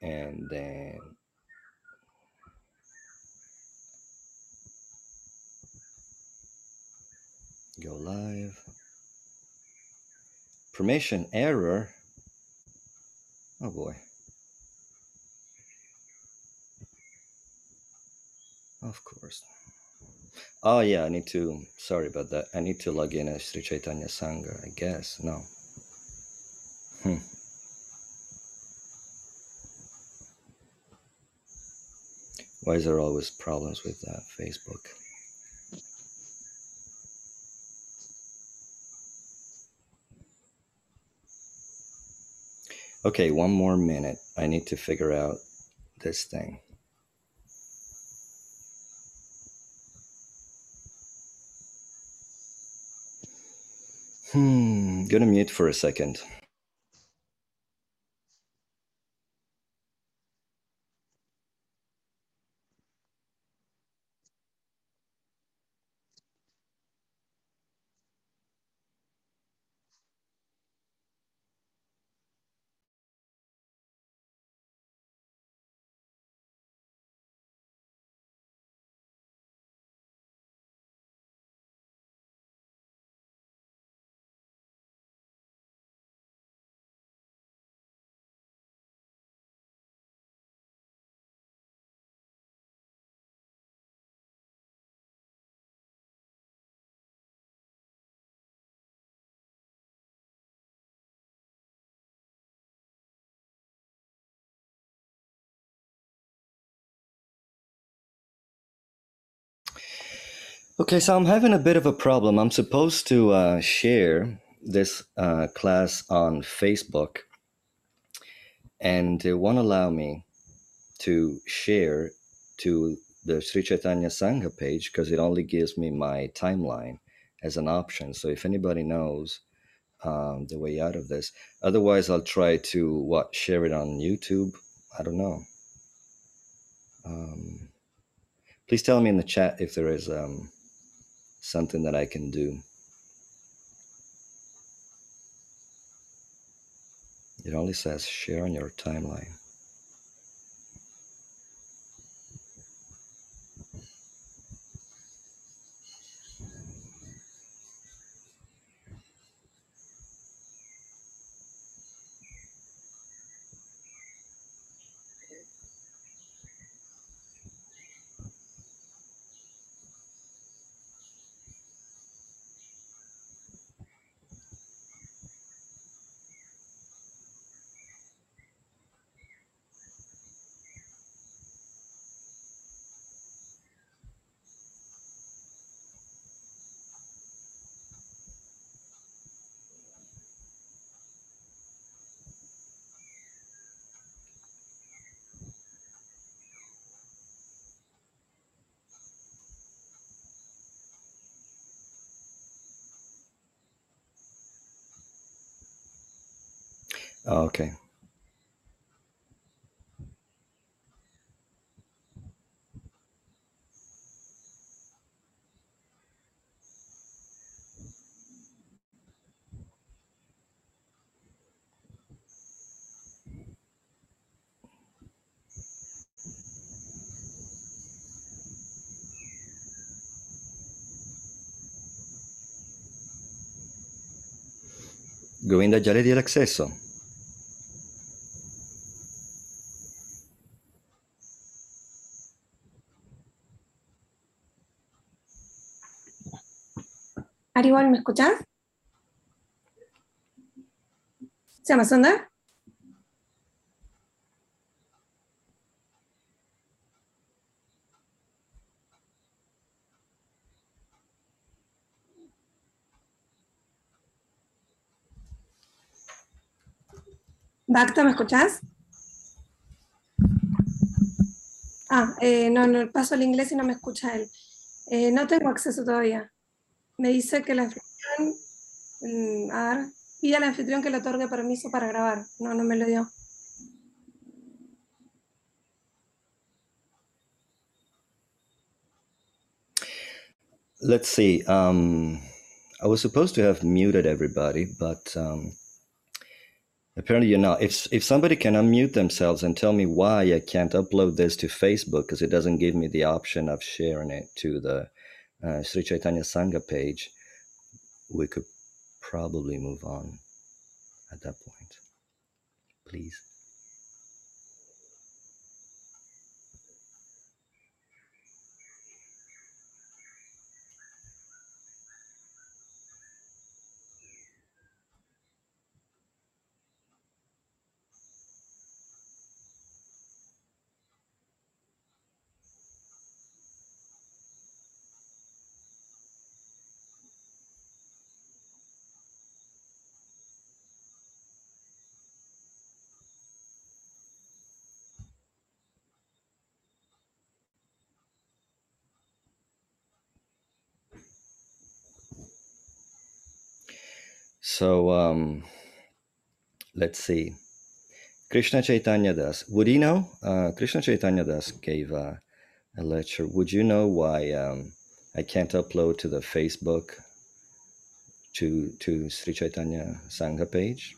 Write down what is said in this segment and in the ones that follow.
and then go live. Permission error. Oh boy. Of course. Oh yeah, I need to. Sorry about that. I need to log in as Sri Chaitanya Sangha. I guess no. Hmm. Why is there always problems with uh, Facebook? Okay, one more minute. I need to figure out this thing. Hmm, gonna mute for a second. Okay, so I'm having a bit of a problem. I'm supposed to uh, share this uh, class on Facebook, and it won't allow me to share to the Sri Chaitanya Sangha page because it only gives me my timeline as an option. So if anybody knows um, the way out of this, otherwise I'll try to what share it on YouTube. I don't know. Um, please tell me in the chat if there is um, something that I can do. It only says share on your timeline. Govinda, ya le di el acceso. Aribol, ¿me escuchas? ¿Se llama Sonda? Bacta, ¿me escuchas? Ah, eh, no, no, paso el inglés y no me escucha él. Eh, no tengo acceso todavía. Me dice que la anfitrión, mm, a ver, pide al anfitrión que le otorgue permiso para grabar. No, no me lo dio. Let's see. Um, I was supposed to have muted everybody, but um, Apparently, you're not. If if somebody can unmute themselves and tell me why I can't upload this to Facebook because it doesn't give me the option of sharing it to the uh, Sri Chaitanya Sangha page, we could probably move on at that point. Please. So um, let's see. Krishna Chaitanya Das. Would you know? Uh, Krishna Chaitanya Das gave uh, a lecture. Would you know why um, I can't upload to the Facebook to to Sri Chaitanya Sangha page?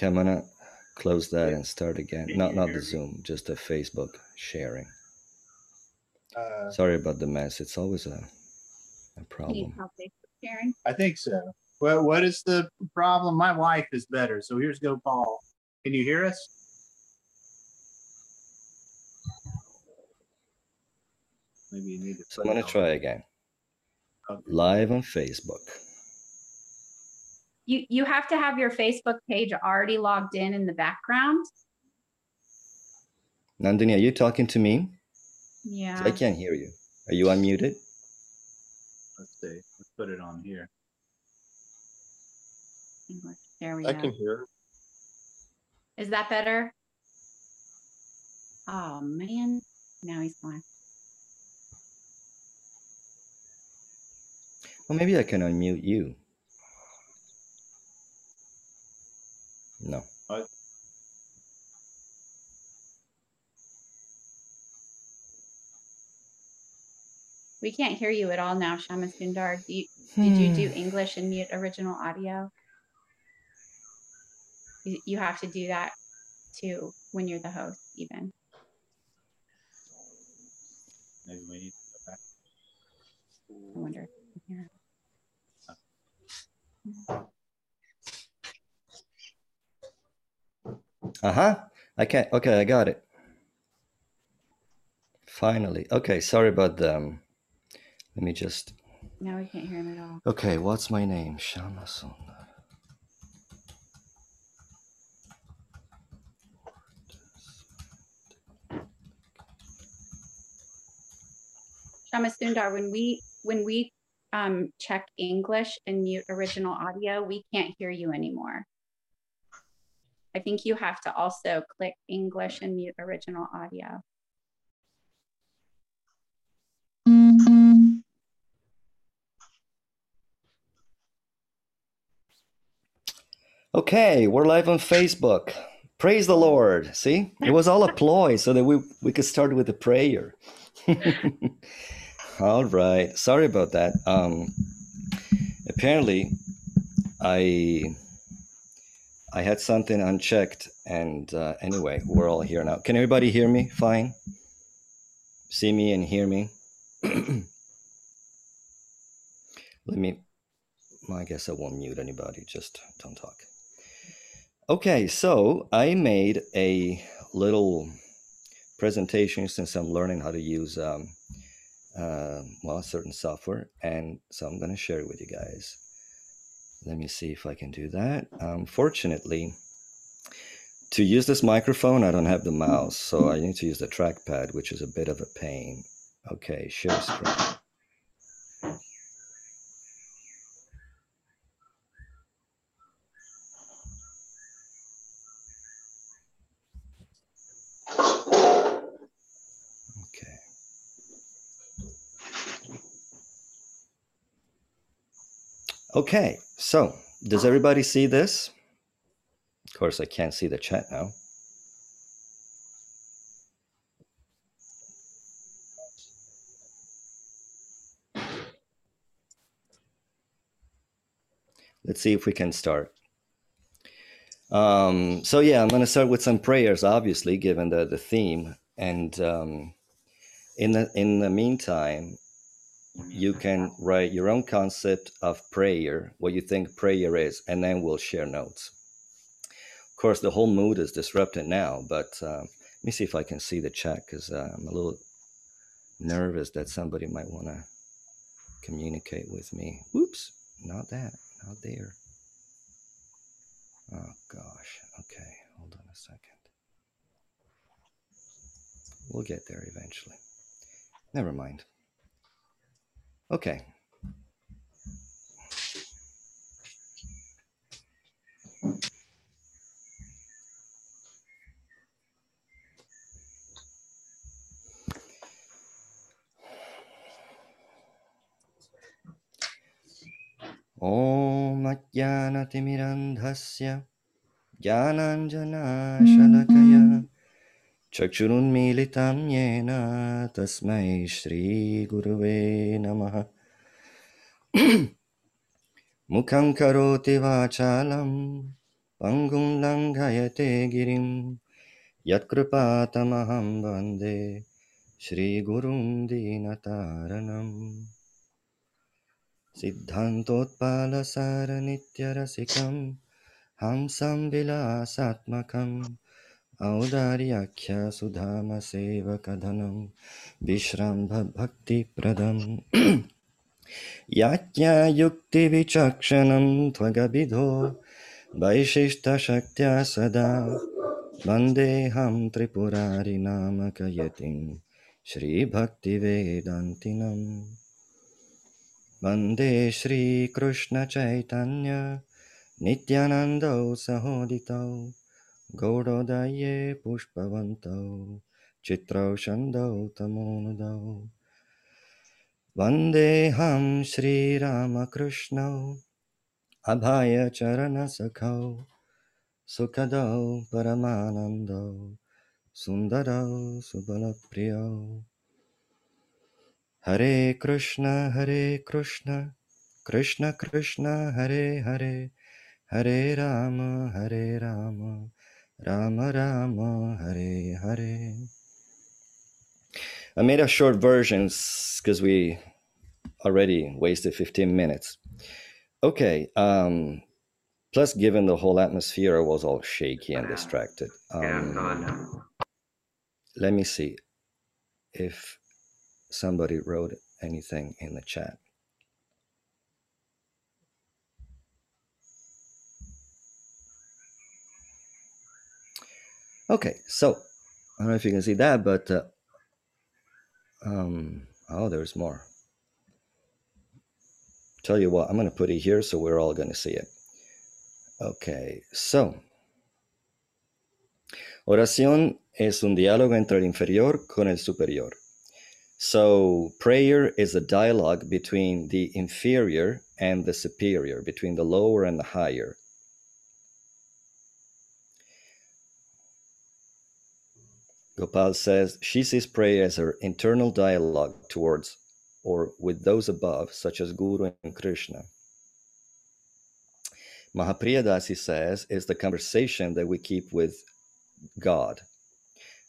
Gonna close that and start again. Not not the Zoom, just the Facebook sharing. Uh, Sorry about the mess. It's always a a Need problem. help Facebook sharing? I think so. Well, what is the problem? My wife is better. So here's go, Paul. Can you hear us? Maybe you need to. So I'm gonna try again. Okay. Live on Facebook. You, you have to have your Facebook page already logged in in the background. Nandini, are you talking to me? Yeah. I can't hear you. Are you unmuted? Let's see. Let's put it on here. English. There we I go. can hear. Is that better? Oh, man. Now he's gone. Well, maybe I can unmute you. No. What? We can't hear you at all now, Shama Sundar. Do you, did you Hmm. do English and mute original audio? You, you have to do that too when you're the host, even. Maybe we need to go back. I wonder. Yeah. Uh huh. I can't. Okay, I got it. Finally. Okay, sorry about the. Um, let me just. Now we can't hear him at all. Okay, what's my name? Shama Sundar. Shama Sundar, when we when we um, check English and mute original audio, we can't hear you anymore. I think you have to also click English and mute original audio. Okay, we're live on Facebook. Praise the Lord. See, it was all a ploy so that we we could start with a prayer. all right. Sorry about that. Um, apparently, I I had something unchecked, and uh, anyway, we're all here now. Can everybody hear me? Fine. See me and hear me. Let me. I guess I won't mute anybody. Just don't talk. Okay, so I made a little presentation since I'm learning how to use um, uh, well certain software, and so I'm going to share it with you guys. Let me see if I can do that. Um, fortunately, to use this microphone, I don't have the mouse, so I need to use the trackpad, which is a bit of a pain. Okay, share screen. Okay, so does everybody see this? Of course, I can't see the chat now. Let's see if we can start. Um, so yeah, I'm going to start with some prayers, obviously, given the, the theme. And um, in the in the meantime, you can write your own concept of prayer, what you think prayer is, and then we'll share notes. Of course, the whole mood is disrupted now, but uh, let me see if I can see the chat because uh, I'm a little nervous that somebody might want to communicate with me. Whoops, not that, not there. Oh gosh. Okay, hold on a second. We'll get there eventually. Never mind. Okay. ॐ अज्ञानतिमिरन्धस्य ज्ञानाञ्जनाशलकया चक्षुरुन्मीलितं येन तस्मै श्रीगुरुवे नमः। मुखं करोति वाचालं पङ्गुं लङ्घयते गिरिं। यत्कृपातमहं वन्दे श्रीगुरुं दीनतारणम्। सिद्धान्तोत्पालसारनित्यरसिकं हंसं विलासात्मकम् औदार्याख्यसुधामसेवकधनं विश्रम्भक्तिप्रदम् याज्ञायुक्तिविचक्षणं त्वगभिधो वैशिष्टशक्त्या सदा। वन्देऽहं त्रिपुरारिनामकयतिं श्रीभक्तिवेदान्तिनम् वंदे श्रीकृष्णचैतन्य नित्यानन्दौ सहोदितौ। गौडोदये पुष्पवन्तौ, चित्रौ, छन्दौ, तमोनुदौ। वन्देऽहं श्रीरामकृष्णौ अभायचरणसखौ सुखदौ परमानन्दौ, सुन्दरौ सुबलप्रियौ। हरे कृष्ण हरे कृष्ण कृष्ण कृष्ण, हरे हरे हरे राम हरे Ram. Ram Ram Hare Hare. I made a short version because we already wasted 15 minutes. Okay, um, plus given the whole atmosphere, I was all shaky and distracted. Um, let me see if somebody wrote anything in the chat. Okay, so I don't know if you can see that, but uh, um, oh, there's more. Tell you what, I'm going to put it here so we're all going to see it. Okay, so oración es un diálogo entre el inferior con el superior. So prayer is a dialogue between the inferior and the superior, between the lower and the higher. Gopal says she sees prayer as her internal dialogue towards or with those above, such as Guru and Krishna. Mahapriyadasi says is the conversation that we keep with God.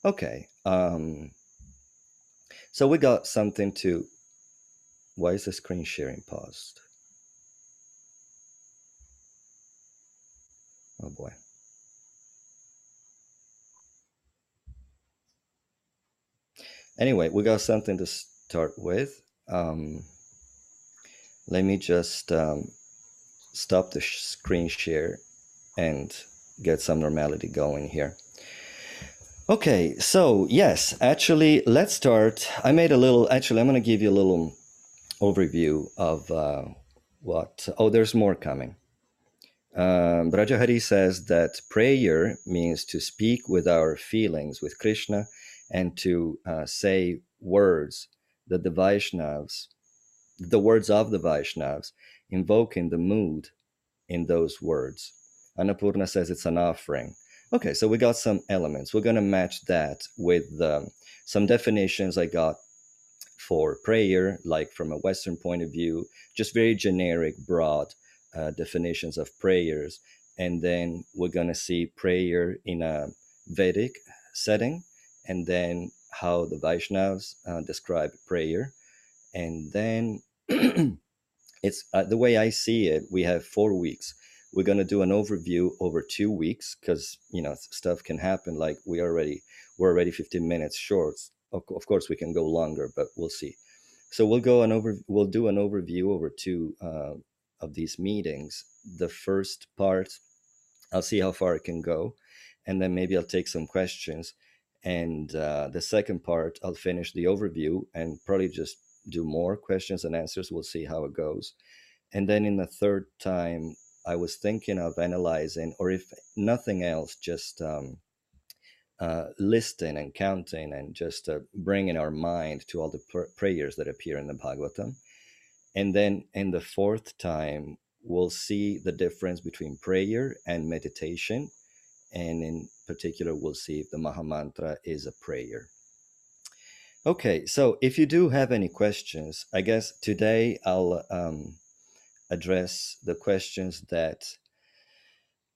Okay, um, so we got something to. Why is the screen sharing paused? Oh boy. Anyway, we got something to start with. Um, let me just um, stop the sh- screen share and get some normality going here. Okay, so yes, actually, let's start. I made a little, actually, I'm going to give you a little overview of uh, what, oh, there's more coming. Um, says that prayer means to speak with our feelings with Krishna and to uh, say words that the Vaishnavas, the words of the Vaishnavas, invoking the mood in those words. Annapurna says it's an offering. Okay, so we got some elements. We're going to match that with um, some definitions I got for prayer, like from a Western point of view, just very generic, broad, uh, definitions of prayers, and then we're going to see prayer in a Vedic setting, and then how the Vaishnavas uh, describe prayer, and then it's uh, the way I see it. We have four weeks. We're going to do an overview over two weeks because you know stuff can happen. Like we already we're already 15 minutes short. Of, of course, we can go longer, but we'll see. So we'll go an over. We'll do an overview over two uh, of these meetings. The first part, I'll see how far it can go, and then maybe I'll take some questions. And uh, the second part, I'll finish the overview and probably just do more questions and answers. We'll see how it goes. And then in the third time, I was thinking of analyzing, or if nothing else, just um, uh, listing and counting and just uh, bringing our mind to all the pr- prayers that appear in the Bhagavatam. And then in the fourth time, we'll see the difference between prayer and meditation. And in particular, we'll see if the Mahamantra is a prayer. Okay, so if you do have any questions, I guess today I'll um, address the questions that.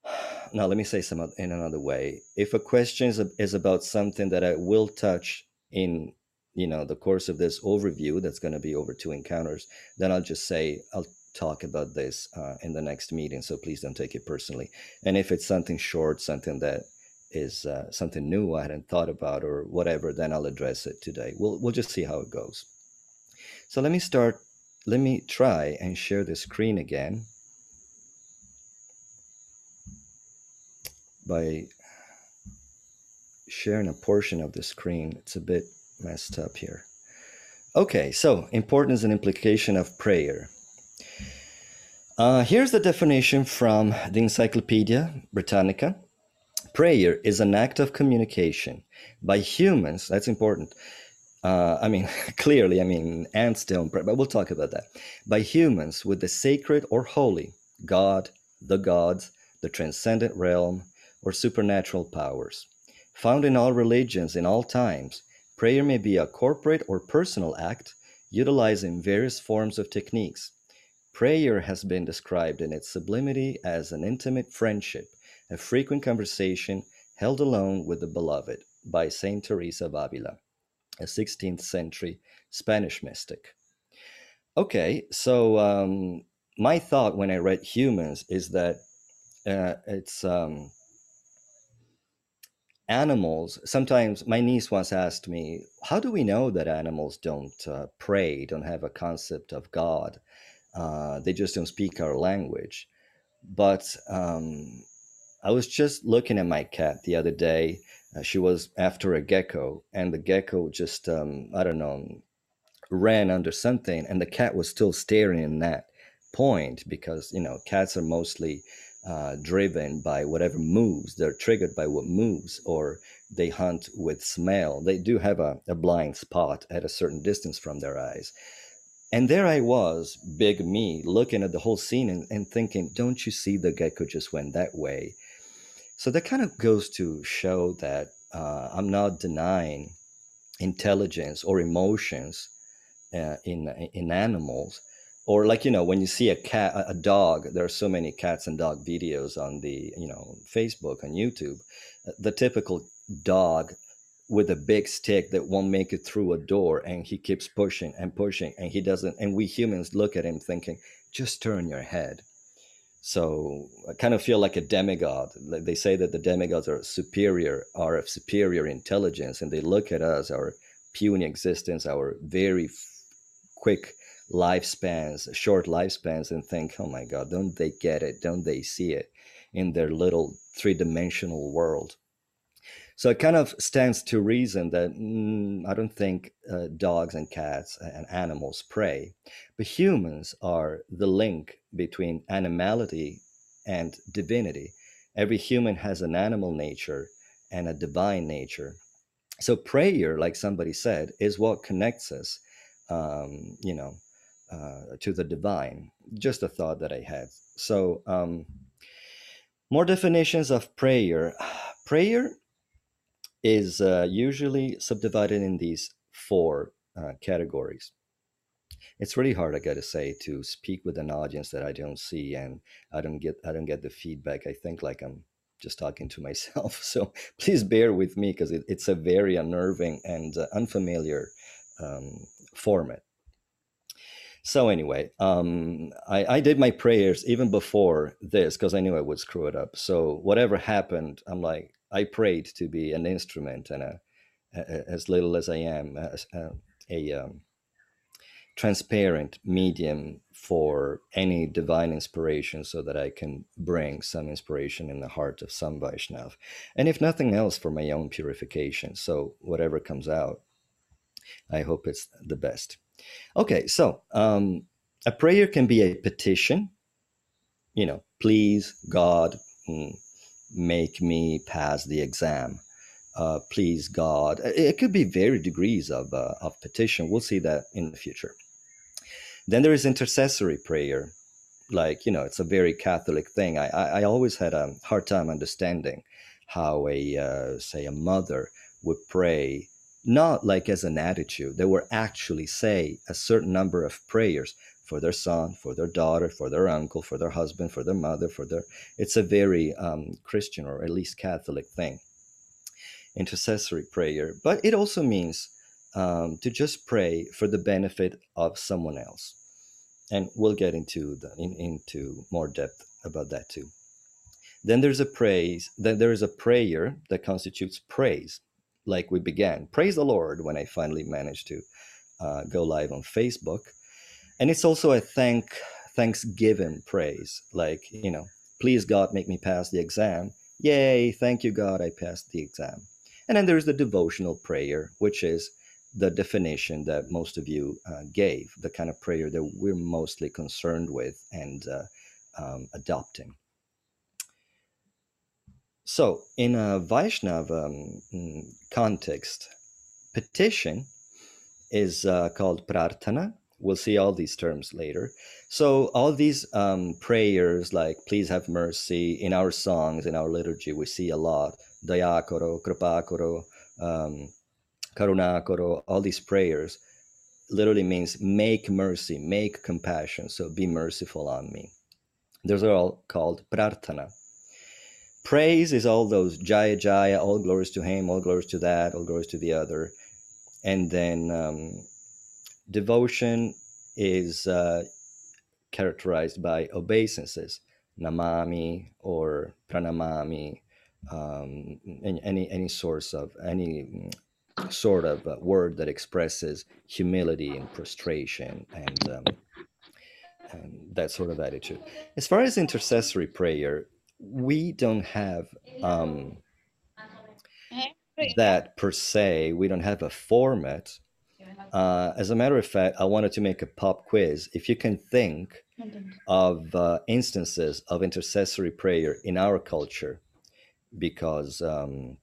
Now, let me say some in another way. If a question is, is about something that I will touch in, you know, the course of this overview, that's going to be over two encounters, then I'll just say I'll talk about this uh, in the next meeting. So please don't take it personally. And if it's something short, something that is uh, something new I hadn't thought about or whatever, then I'll address it today. We'll we'll just see how it goes. So let me start. Let me try and share the screen again by sharing a portion of the screen. It's a bit messed up here. Okay, so importance and implication of prayer. Uh, here's the definition from the Encyclopedia Britannica. Prayer is an act of communication by humans. That's important. Uh, I mean, clearly, I mean, ants don't pray, but we'll talk about that. By humans with the sacred or holy, God, the gods, the transcendent realm, or supernatural powers. Found in all religions in all times, prayer may be a corporate or personal act utilizing various forms of techniques. Prayer has been described in its sublimity as an intimate friendship a frequent conversation held alone with the beloved by Saint Teresa of Avila, a 16th century Spanish mystic. Okay, so um, my thought when I read humans is that uh, it's um, animals. Sometimes my niece once asked me, How do we know that animals don't uh, pray, don't have a concept of God? Uh, they just don't speak our language. But um, I was just looking at my cat the other day. Uh, she was after a gecko, and the gecko just, um, I don't know, ran under something, and the cat was still staring in that point because, you know, cats are mostly uh, driven by whatever moves. They're triggered by what moves, or they hunt with smell. They do have a, a blind spot at a certain distance from their eyes. And there I was, big me, looking at the whole scene and, and thinking, don't you see the gecko just went that way? So that kind of goes to show that uh, I'm not denying intelligence or emotions uh, in in animals, or like you know when you see a cat, a dog. There are so many cats and dog videos on the you know Facebook and YouTube. The typical dog with a big stick that won't make it through a door and he keeps pushing and pushing and he doesn't and we humans look at him thinking just turn your head so I kind of feel like a demigod. They say that the demigods are superior, are of superior intelligence, and they look at us, our puny existence, our very f- quick lifespans, short lifespans, and think, oh my God, don't they get it? Don't they see it in their little three dimensional world? So it kind of stands to reason that mm, I don't think uh, dogs and cats and animals pray, but humans are the link between animality and divinity. Every human has an animal nature and a divine nature. So prayer, like somebody said, is what connects us, um, you know, uh, to the divine. Just a thought that I had. So um, more definitions of prayer. Prayer is uh, usually subdivided in these four uh, categories. it's really hard, I gotta say, to speak with an audience that I don't see and I don't get I don't get the feedback. I think like I'm just talking to myself. So please bear with me because it, it's a very unnerving and uh, unfamiliar um, format. So anyway, um, I, I did my prayers even before this because I knew I would screw it up. So whatever happened, I'm like I prayed to be an instrument and a, a as little as I am a, a, um, transparent medium for any divine inspiration so that I can bring some inspiration in the heart of some Vaishnav. And if nothing else, for my own purification. So whatever comes out, I hope it's the best. Okay, so um, a prayer can be a petition, you know, please, God, mm, make me pass the exam. Uh, please, God. It could be varied degrees of, uh, of petition. We'll see that in the future. Then there is intercessory prayer. Like, you know, it's a very Catholic thing. I, I, I always had a hard time understanding how a, uh, say, a mother would pray, not like as an attitude. They would actually say a certain number of prayers for their son, for their daughter, for their uncle, for their husband, for their mother, for their. It's a very um, Christian or at least Catholic thing. Intercessory prayer, but it also means um, to just pray for the benefit of someone else. And we'll get into the, in, into more depth about that too. Then there's a praise. Then there is a prayer that constitutes praise, like we began. Praise the Lord when I finally managed to uh, go live on Facebook, and it's also a thank thanksgiving praise, like you know, please God make me pass the exam. Yay! Thank you God, I passed the exam. And then there's the devotional prayer, which is the definition that most of you uh, gave, the kind of prayer that we're mostly concerned with and uh, um, adopting. So, in a Vaishnava um, mm, context, petition is uh, called prarthana. We'll see all these terms later. So, all these um, prayers, like please have mercy, in our songs, in our liturgy, we see a lot. Dayakoro, Kripakoro, um, Karunakoro, all these prayers literally means make mercy, make compassion. So be merciful on me. Those are all called prarthana. Praise is all those jaya jaya, all glories to him, all glories to that, all glories to the other. And then um, devotion is uh, characterized by obeisances, namami or pranamami, um, any any source of any sort of word that expresses humility and prostration and, um, and that sort of attitude. As far as intercessory prayer, we don't have um, that per se. We don't have a format. Uh, as a matter of fact, I wanted to make a pop quiz. If you can think of uh, instances of intercessory prayer in our culture, because um,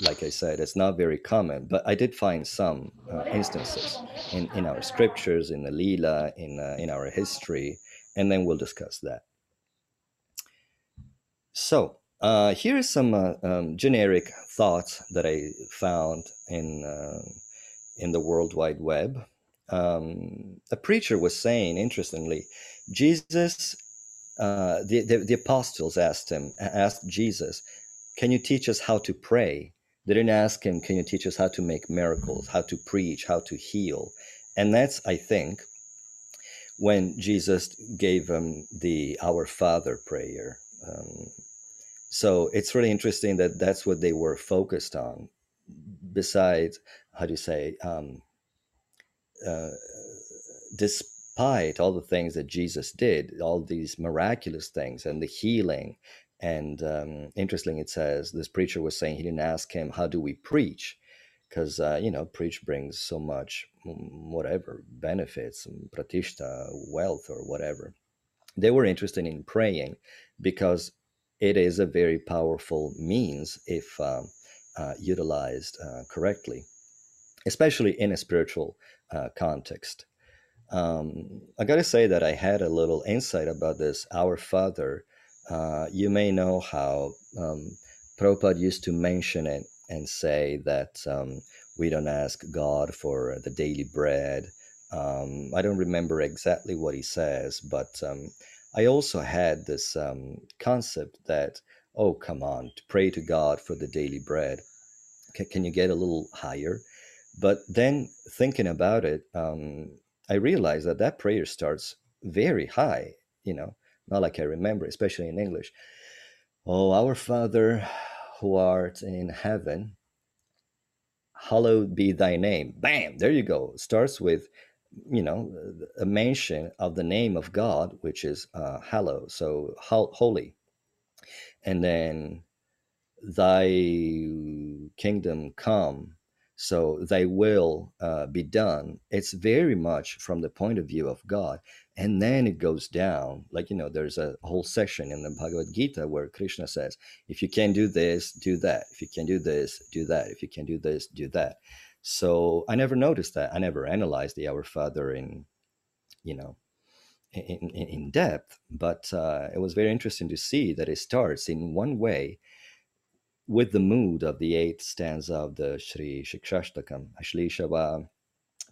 like I said, it's not very common, but I did find some uh, instances in, in our scriptures, in the Lila, in, uh, in our history, and then we'll discuss that. So, uh, here is some uh, um, generic thoughts that I found in, in the World Wide Web. Um, a preacher was saying, interestingly, Jesus, uh, the, the, the apostles asked him, asked Jesus, can you teach us how to pray? They didn't ask him, Can you teach us how to make miracles, how to preach, how to heal? And that's, I think, when Jesus gave them the Our Father prayer. Um, so it's really interesting that that's what they were focused on. Besides, how do you say, um, uh, despite all the things that Jesus did, all these miraculous things and the healing and um, interesting, it says this preacher was saying he didn't ask him, How do we preach? Because, uh, you know, preach brings so much, mm, whatever, benefits, pratishta, wealth, or whatever. They were interested in praying because it is a very powerful means if um, uh, utilized uh, correctly, especially in a spiritual uh, context. Um, I got to say that I had a little insight about this Our Father uh, you may know how um, Prabhupada used to mention it and say that um, we don't ask God for the daily bread Um, I don't remember exactly what he says, but um, I also had this um, concept that, oh, come on, pray to God for the daily bread. Can, can you get a little higher? But then thinking about it, um, I realized that that prayer starts very high, you know, not like I remember, especially in English. Oh, our Father who art in heaven, hallowed be thy name. Bam, there you go. Starts with, you know, a mention of the name of God, which is uh, hallowed, so holy. And then thy kingdom come so thy will uh, be done. It's very much from the point of view of god. And then it goes down like you know there's a whole section in the bhagavad gita where krishna says if you can do this do that. If you can do this do that. If you can do this do that. So i never noticed that. I never analyzed the our father in you know in, in, in depth. But uh, it was very interesting to see that it starts in one way with the mood of the eighth stanza of the Sri Shikshashtakam, Ashlishava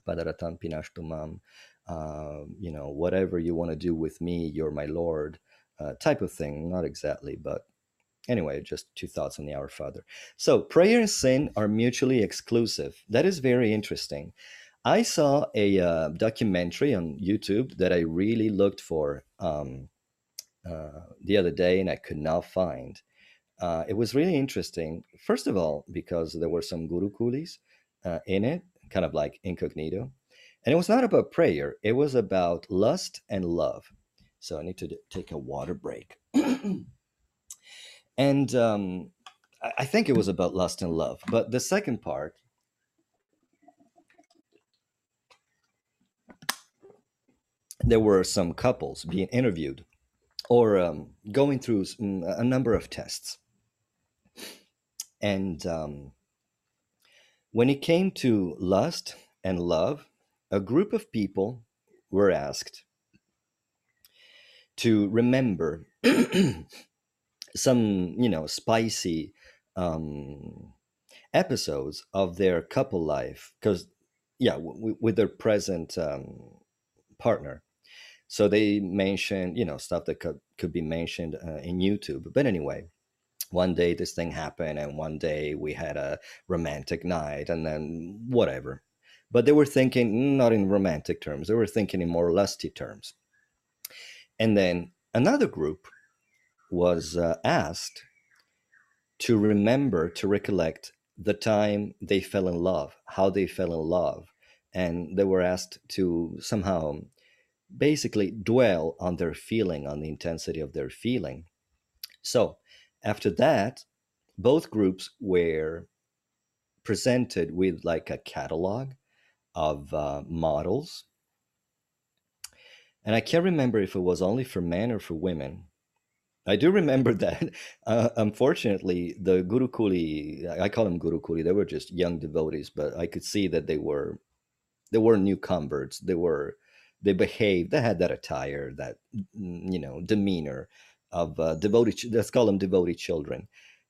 Padaratan Pinashtumam, uh, you know, whatever you want to do with me, you're my Lord, uh, type of thing. Not exactly, but anyway, just two thoughts on the Our Father. So, prayer and sin are mutually exclusive. That is very interesting. I saw a uh, documentary on YouTube that I really looked for um, uh, the other day and I could not find uh, it was really interesting. First of all, because there were some gurukulis uh, in it, kind of like incognito. And it was not about prayer, it was about lust and love. So I need to take a water break. and um, I-, I think it was about lust and love. But the second part, there were some couples being interviewed or um, going through a number of tests. And um, when it came to lust and love, a group of people were asked to remember some, you know, spicy um, episodes of their couple life. Because, yeah, w- with their present um, partner. So they mentioned, you know, stuff that could, could be mentioned uh, in YouTube. But anyway, one day this thing happened and one day we had a romantic night and then whatever. But they were thinking not in romantic terms they were thinking in more lusty terms. And then another group was uh, asked to remember to recollect the time they fell in love how they fell in love. And they were asked to somehow basically dwell on their feeling on the intensity of their feeling. So after that, both groups were presented with like a catalog of uh, models. And I can't remember if it was only for men or for women. I do remember that. Uh, unfortunately, the Gurukuli, I call them Gurukuli, they were just young devotees, but I could see that they were they were new converts. They were they behaved, they had that attire, that mm, you know, demeanor of uh, devotee, let's call them devoted children.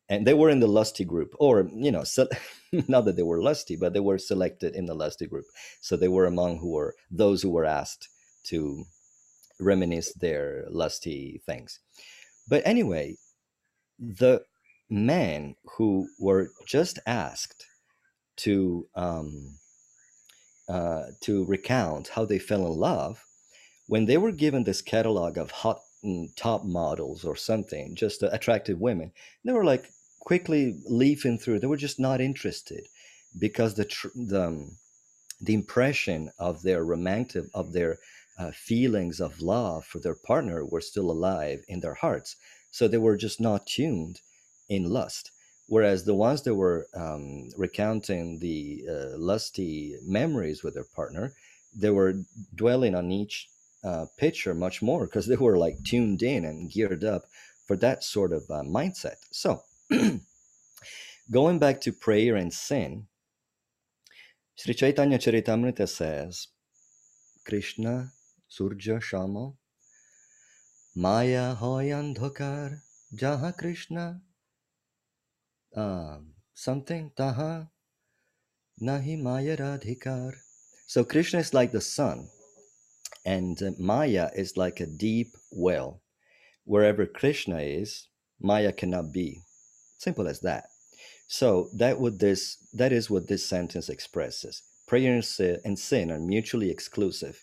And they were in the lusty group, or, you know, so, not that they were lusty, but they were selected in the lusty group. So they were among who were those who were asked to reminisce their lusty things. But anyway, the men who were just asked to um, uh, to recount how they fell in love, when they were given this catalog of hot top models or something, just uh, attractive women. They were like quickly leafing through. They were just not interested because the tr- the um, the impression of their romantic of their uh, feelings of love for their partner were still alive in their hearts. So they were just not tuned in lust. Whereas the ones that were um, recounting the uh, lusty memories with their partner, they were dwelling on each uh, picture much more because they were like tuned in and geared up for that sort of uh, mindset. So, going back to prayer and sin, Sri Chaitanya Charitamrita says, Krishna Surja Shama Maya Hoyan Dhokar Jaha Krishna uh, something Taha Nahi Maya Radhikar So Krishna is like the sun, and uh, Maya is like a deep well. Wherever Krishna is, Maya cannot be. Simple as that. So that what this that is what this sentence expresses. Prayer and sin, are mutually exclusive.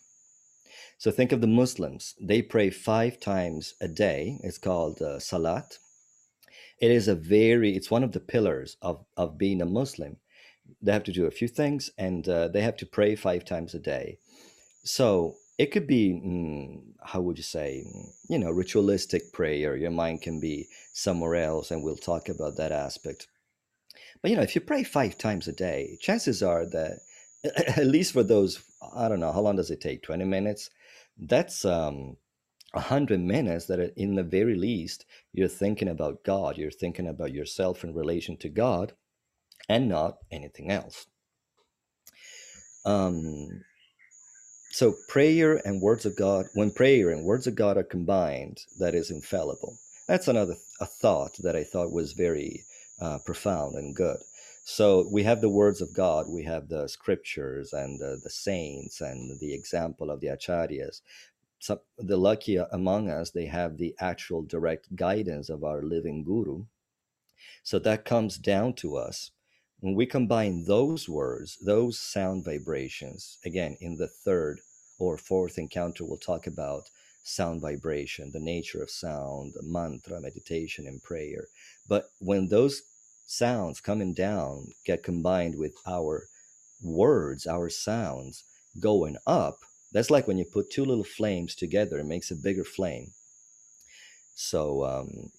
So think of the Muslims. They pray five times a day. It's called uh, salat. It is a very, it's one of the pillars of, of being a Muslim. They have to do a few things and uh, they have to pray five times a day. So it could be, mm, how would you say, you know, ritualistic prayer. Your mind can be somewhere else, and we'll talk about that aspect. But, you know, if you pray five times a day, chances are that, at least for those, I don't know, how long does it take? 20 minutes? that's um a hundred minutes that in the very least you're thinking about god you're thinking about yourself in relation to god and not anything else um so prayer and words of god when prayer and words of god are combined that is infallible that's another a thought that i thought was very uh, profound and good so we have the words of God, we have the scriptures and the, the saints and the example of the acharyas. So the lucky among us, they have the actual direct guidance of our living guru. So that comes down to us. When we combine those words, those sound vibrations, again, in the third or fourth encounter, we'll talk about sound vibration, the nature of sound, mantra, meditation, and prayer. But when those sounds coming down get combined with our words, our sounds going up, that's like when you put two little flames together, it makes a bigger flame. So, um,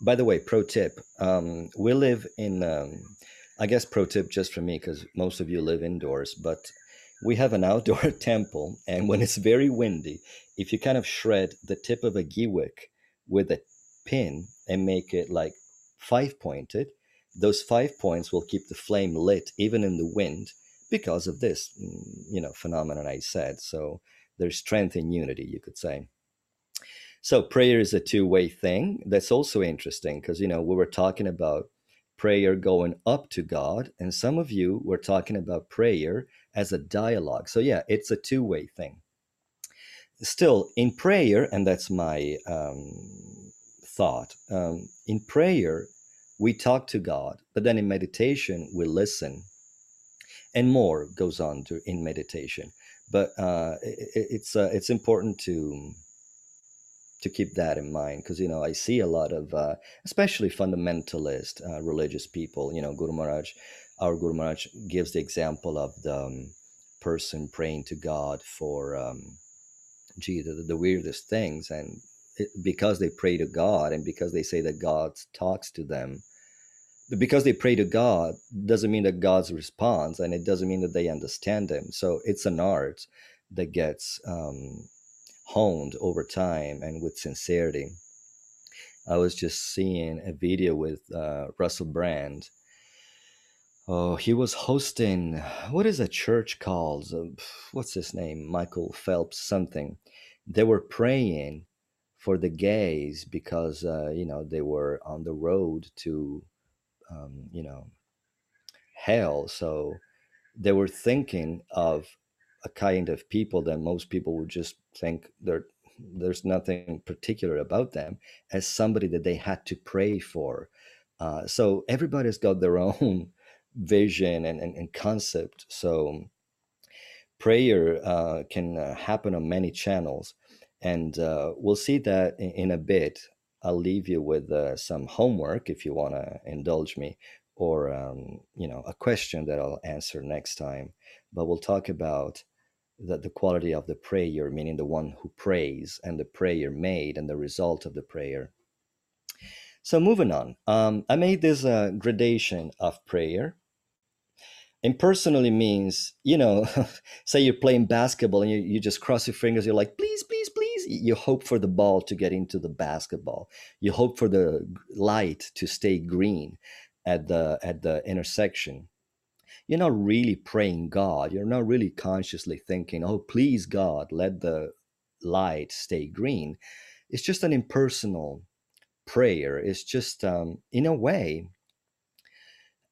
by the way, pro tip um, we live in, um, I guess, pro tip just for me, because most of you live indoors, but we have an outdoor temple. And when it's very windy, if you kind of shred the tip of a ghee wick with a pin and make it like five pointed, those five points will keep the flame lit even in the wind because of this, you know, phenomenon I said. So there's strength in unity, you could say. So prayer is a two-way thing. That's also interesting because you know we were talking about prayer going up to God, and some of you were talking about prayer as a dialogue. So yeah, it's a two-way thing. Still, in prayer, and that's my um, thought. Um, in prayer, we talk to God, but then in meditation, we listen. And more goes on to, in meditation. But uh, it, it's uh, it's important to to keep that in mind because you know I see a lot of uh, especially fundamentalist uh, religious people. You know, Guru Maharaj, our Guru Maharaj gives the example of the um, person praying to God for um, gee the, the weirdest things and it, because they pray to God and because they say that God talks to them, because they pray to God doesn't mean that God responds, and it doesn't mean that they understand Him. So it's an art that gets um, honed over time and with sincerity. I was just seeing a video with uh, Russell Brand. Oh, he was hosting what is a church called? Uh, what's his name? Michael Phelps something. They were praying for the gays because uh, you know they were on the road to um, you know hell so they were thinking of a kind of people that most people would just think there there's nothing particular about them as somebody that they had to pray for uh, so everybody's got their own vision and, and, and concept so prayer uh, can uh, happen on many channels and uh, we'll see that in, in, a bit. I'll leave you with uh, some homework if you want to indulge me, or um, you know, a question that I'll answer next time. But we'll talk about the, the quality of the prayer, meaning the one who prays and the prayer made and the result of the prayer. So moving on, um, I made this uh, gradation of prayer. Impersonally means you know say you're playing basketball and you, you just cross your fingers you're like please please please. You hope for the ball to get into the basketball. You hope for the light to stay green at the at the intersection you're not really praying god you're not really consciously thinking oh please god let the light stay green it's just an impersonal prayer it's just um, in a way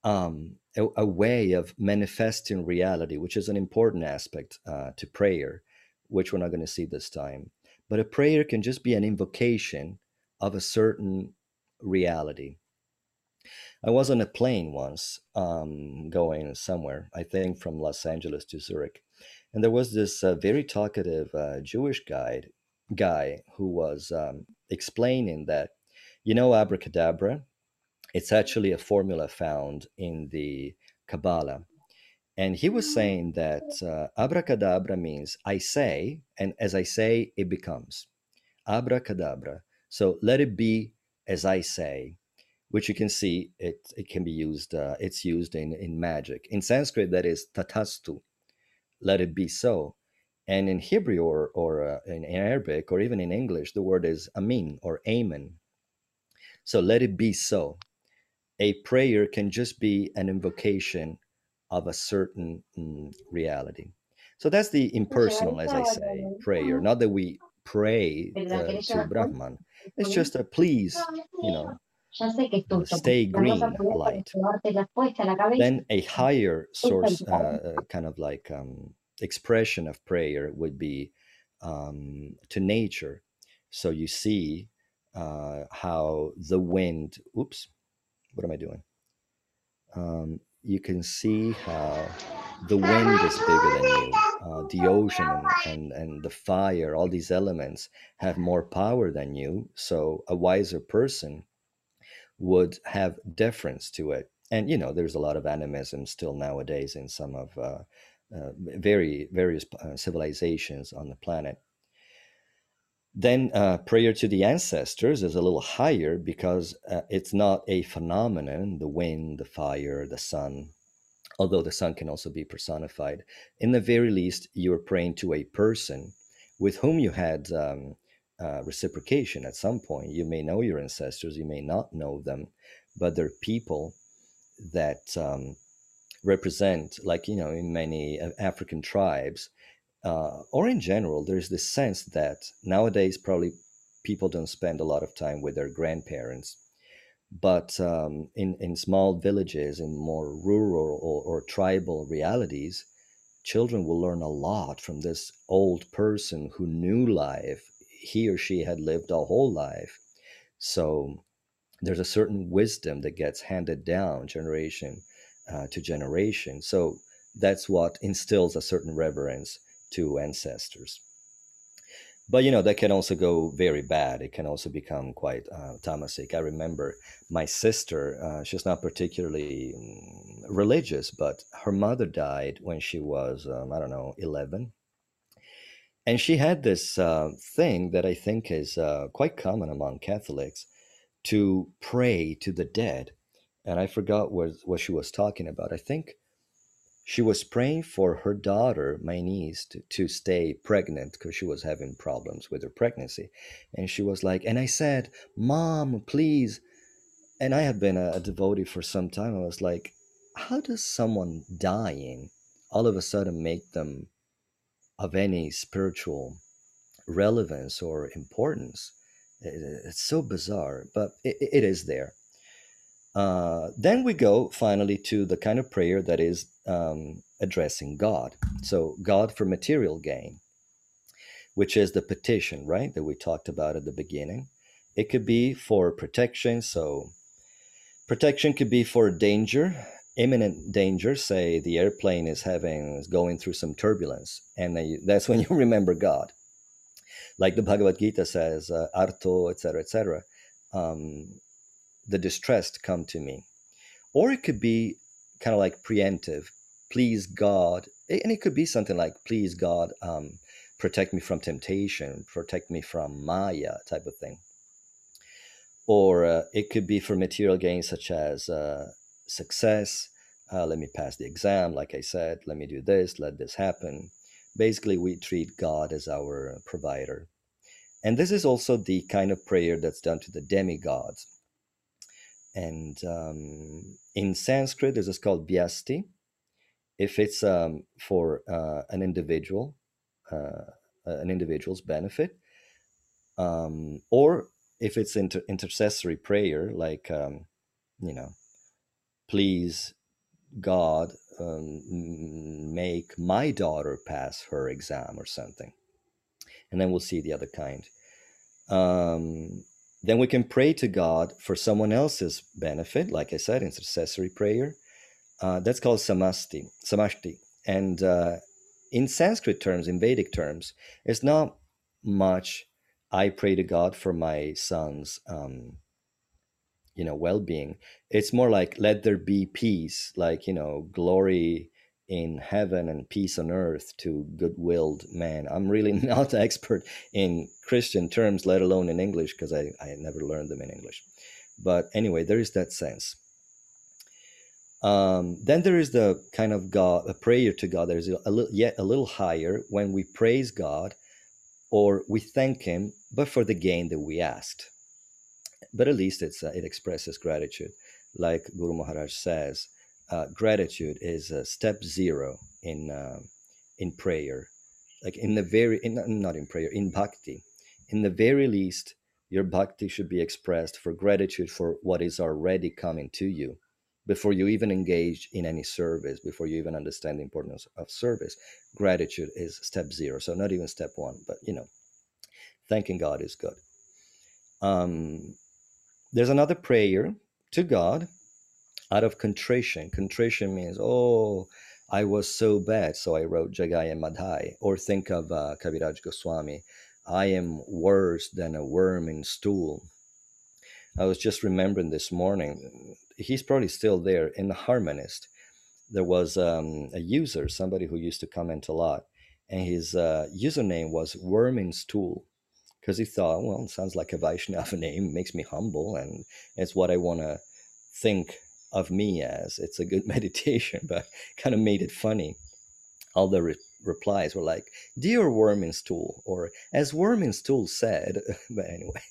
um, a, a way of manifesting reality, which is an important aspect uh, to prayer, which we're not going to see this time. But a prayer can just be an invocation of a certain reality. I was on a plane once um, going somewhere, I think from Los Angeles to Zurich. And there was this uh, very talkative uh, Jewish guide, guy who was um, explaining that, you know, abracadabra, it's actually a formula found in the Kabbalah. And he was saying that uh, abracadabra means I say, and as I say, it becomes. Abracadabra. So let it be as I say, which you can see it, it can be used, uh, it's used in, in magic. In Sanskrit, that is tatastu, let it be so. And in Hebrew or, or uh, in, Arabic or even in English, the word is amin or amen. So let it be so a prayer can just be an invocation of a certain mm, reality. So that's the impersonal, as I say, prayer. Not that we pray uh, to Brahman. It's just a please, you know, stay green light. Then a higher source, uh, uh, kind of like um, expression of prayer would be um, to nature. So you see uh, how the wind, oops, what am I doing? Um, you can see how the wind is bigger than you, uh, the ocean and, and, and the fire, all these elements have more power than you. So a wiser person would have deference to it. And, you know, there's a lot of animism still nowadays in some of uh, uh, very various uh, civilizations on the planet. Then uh, prayer to the ancestors is a little higher because uh, it's not a phenomenon, the wind, the fire, the sun, although the sun can also be personified. In the very least, you're praying to a person with whom you had um, uh, reciprocation at some point. You may know your ancestors, you may not know them, but they're people that um, represent, like, you know, in many African tribes, uh, or in general, there's this sense that nowadays probably people don't spend a lot of time with their grandparents. But um, in, in small villages, in more rural or, or tribal realities, children will learn a lot from this old person who knew life. He or she had lived a whole life. So there's a certain wisdom that gets handed down generation uh, to generation. So that's what instills a certain reverence to ancestors. But you know that can also go very bad. It can also become quite uh, tamasic. I remember my sister. Uh, she's not particularly mm, religious, but her mother died when she was um, I don't know eleven, and she had this uh, thing that I think is uh, quite common among Catholics to pray to the dead. And I forgot what what she was talking about. I think she was praying for her daughter, my niece, to, to stay pregnant because she was having problems with her pregnancy. And she was like, and I said, Mom, please. And I had been a, a devotee for some time. I was like, how does someone dying all of a sudden make them of any spiritual relevance or importance? It's so bizarre, but it, it is there. Uh, then we go finally to the kind of prayer that is um, addressing God. So, God for material gain, which is the petition, right, that we talked about at the beginning. It could be for protection. So, protection could be for danger, imminent danger. Say the airplane is having is going through some turbulence, and that's when you remember God. Like the Bhagavad Gita says, uh, arto, etc., etc. Um, the distressed come to me. Or it could be kind of like preemptive, please God. And it could be something like, please God, um, protect me from temptation, protect me from Maya type of thing. Or uh, it could be for material gains such as uh, success. Uh, let me pass the exam, like I said, let me do this, let this happen. Basically, we treat God as our provider. And this is also the kind of prayer that's done to the demigods. And um, in Sanskrit, this is called vyasti. If it's um, for uh, an individual, uh, an individual's benefit, um, or if it's inter- intercessory prayer, like um, you know, please God um, make my daughter pass her exam or something. And then we'll see the other kind. Um, then we can pray to God for someone else's benefit, like I said, intercessory prayer. Uh, that's called samasti, samashti. And uh, in Sanskrit terms, in Vedic terms, it's not much I pray to God for my son's um, you know well-being. It's more like let there be peace like you know glory in heaven and peace on earth to good-willed man. I'm really not an expert in christian terms let alone in english because I, I never learned them in english. But anyway there is that sense. Um, then there is the kind of god a prayer to god there's a, a little yet a little higher when we praise god or we thank him but for the gain that we asked but at least it's uh, it expresses gratitude. Like guru maharaj says uh, gratitude is uh, step zero in uh, in prayer. Like in the very in, not in prayer in bhakti. In the very least your bhakti should be expressed for gratitude for what is already coming to you before you even engage in any service before you even understand the importance of service. Gratitude is step zero so not even step one but you know thanking god is good. Um, there's another prayer to God out of contrition. Contrition means, oh, I was so bad, so I wrote Jagai Madhai. Or think of uh, Kaviraj Goswami, I am worse than a worm in stool. I was just remembering this morning, he's probably still there in the Harmonist. There was um, a user, somebody who used to comment a lot, and his uh, username was Worm in Stool because he thought, well, it sounds like a Vaishnava name, makes me humble, and it's what I want to think of me as. It's a good meditation, but kind of made it funny. All the re- replies were like, Dear Worminstool, or as Worminstool said, but anyway.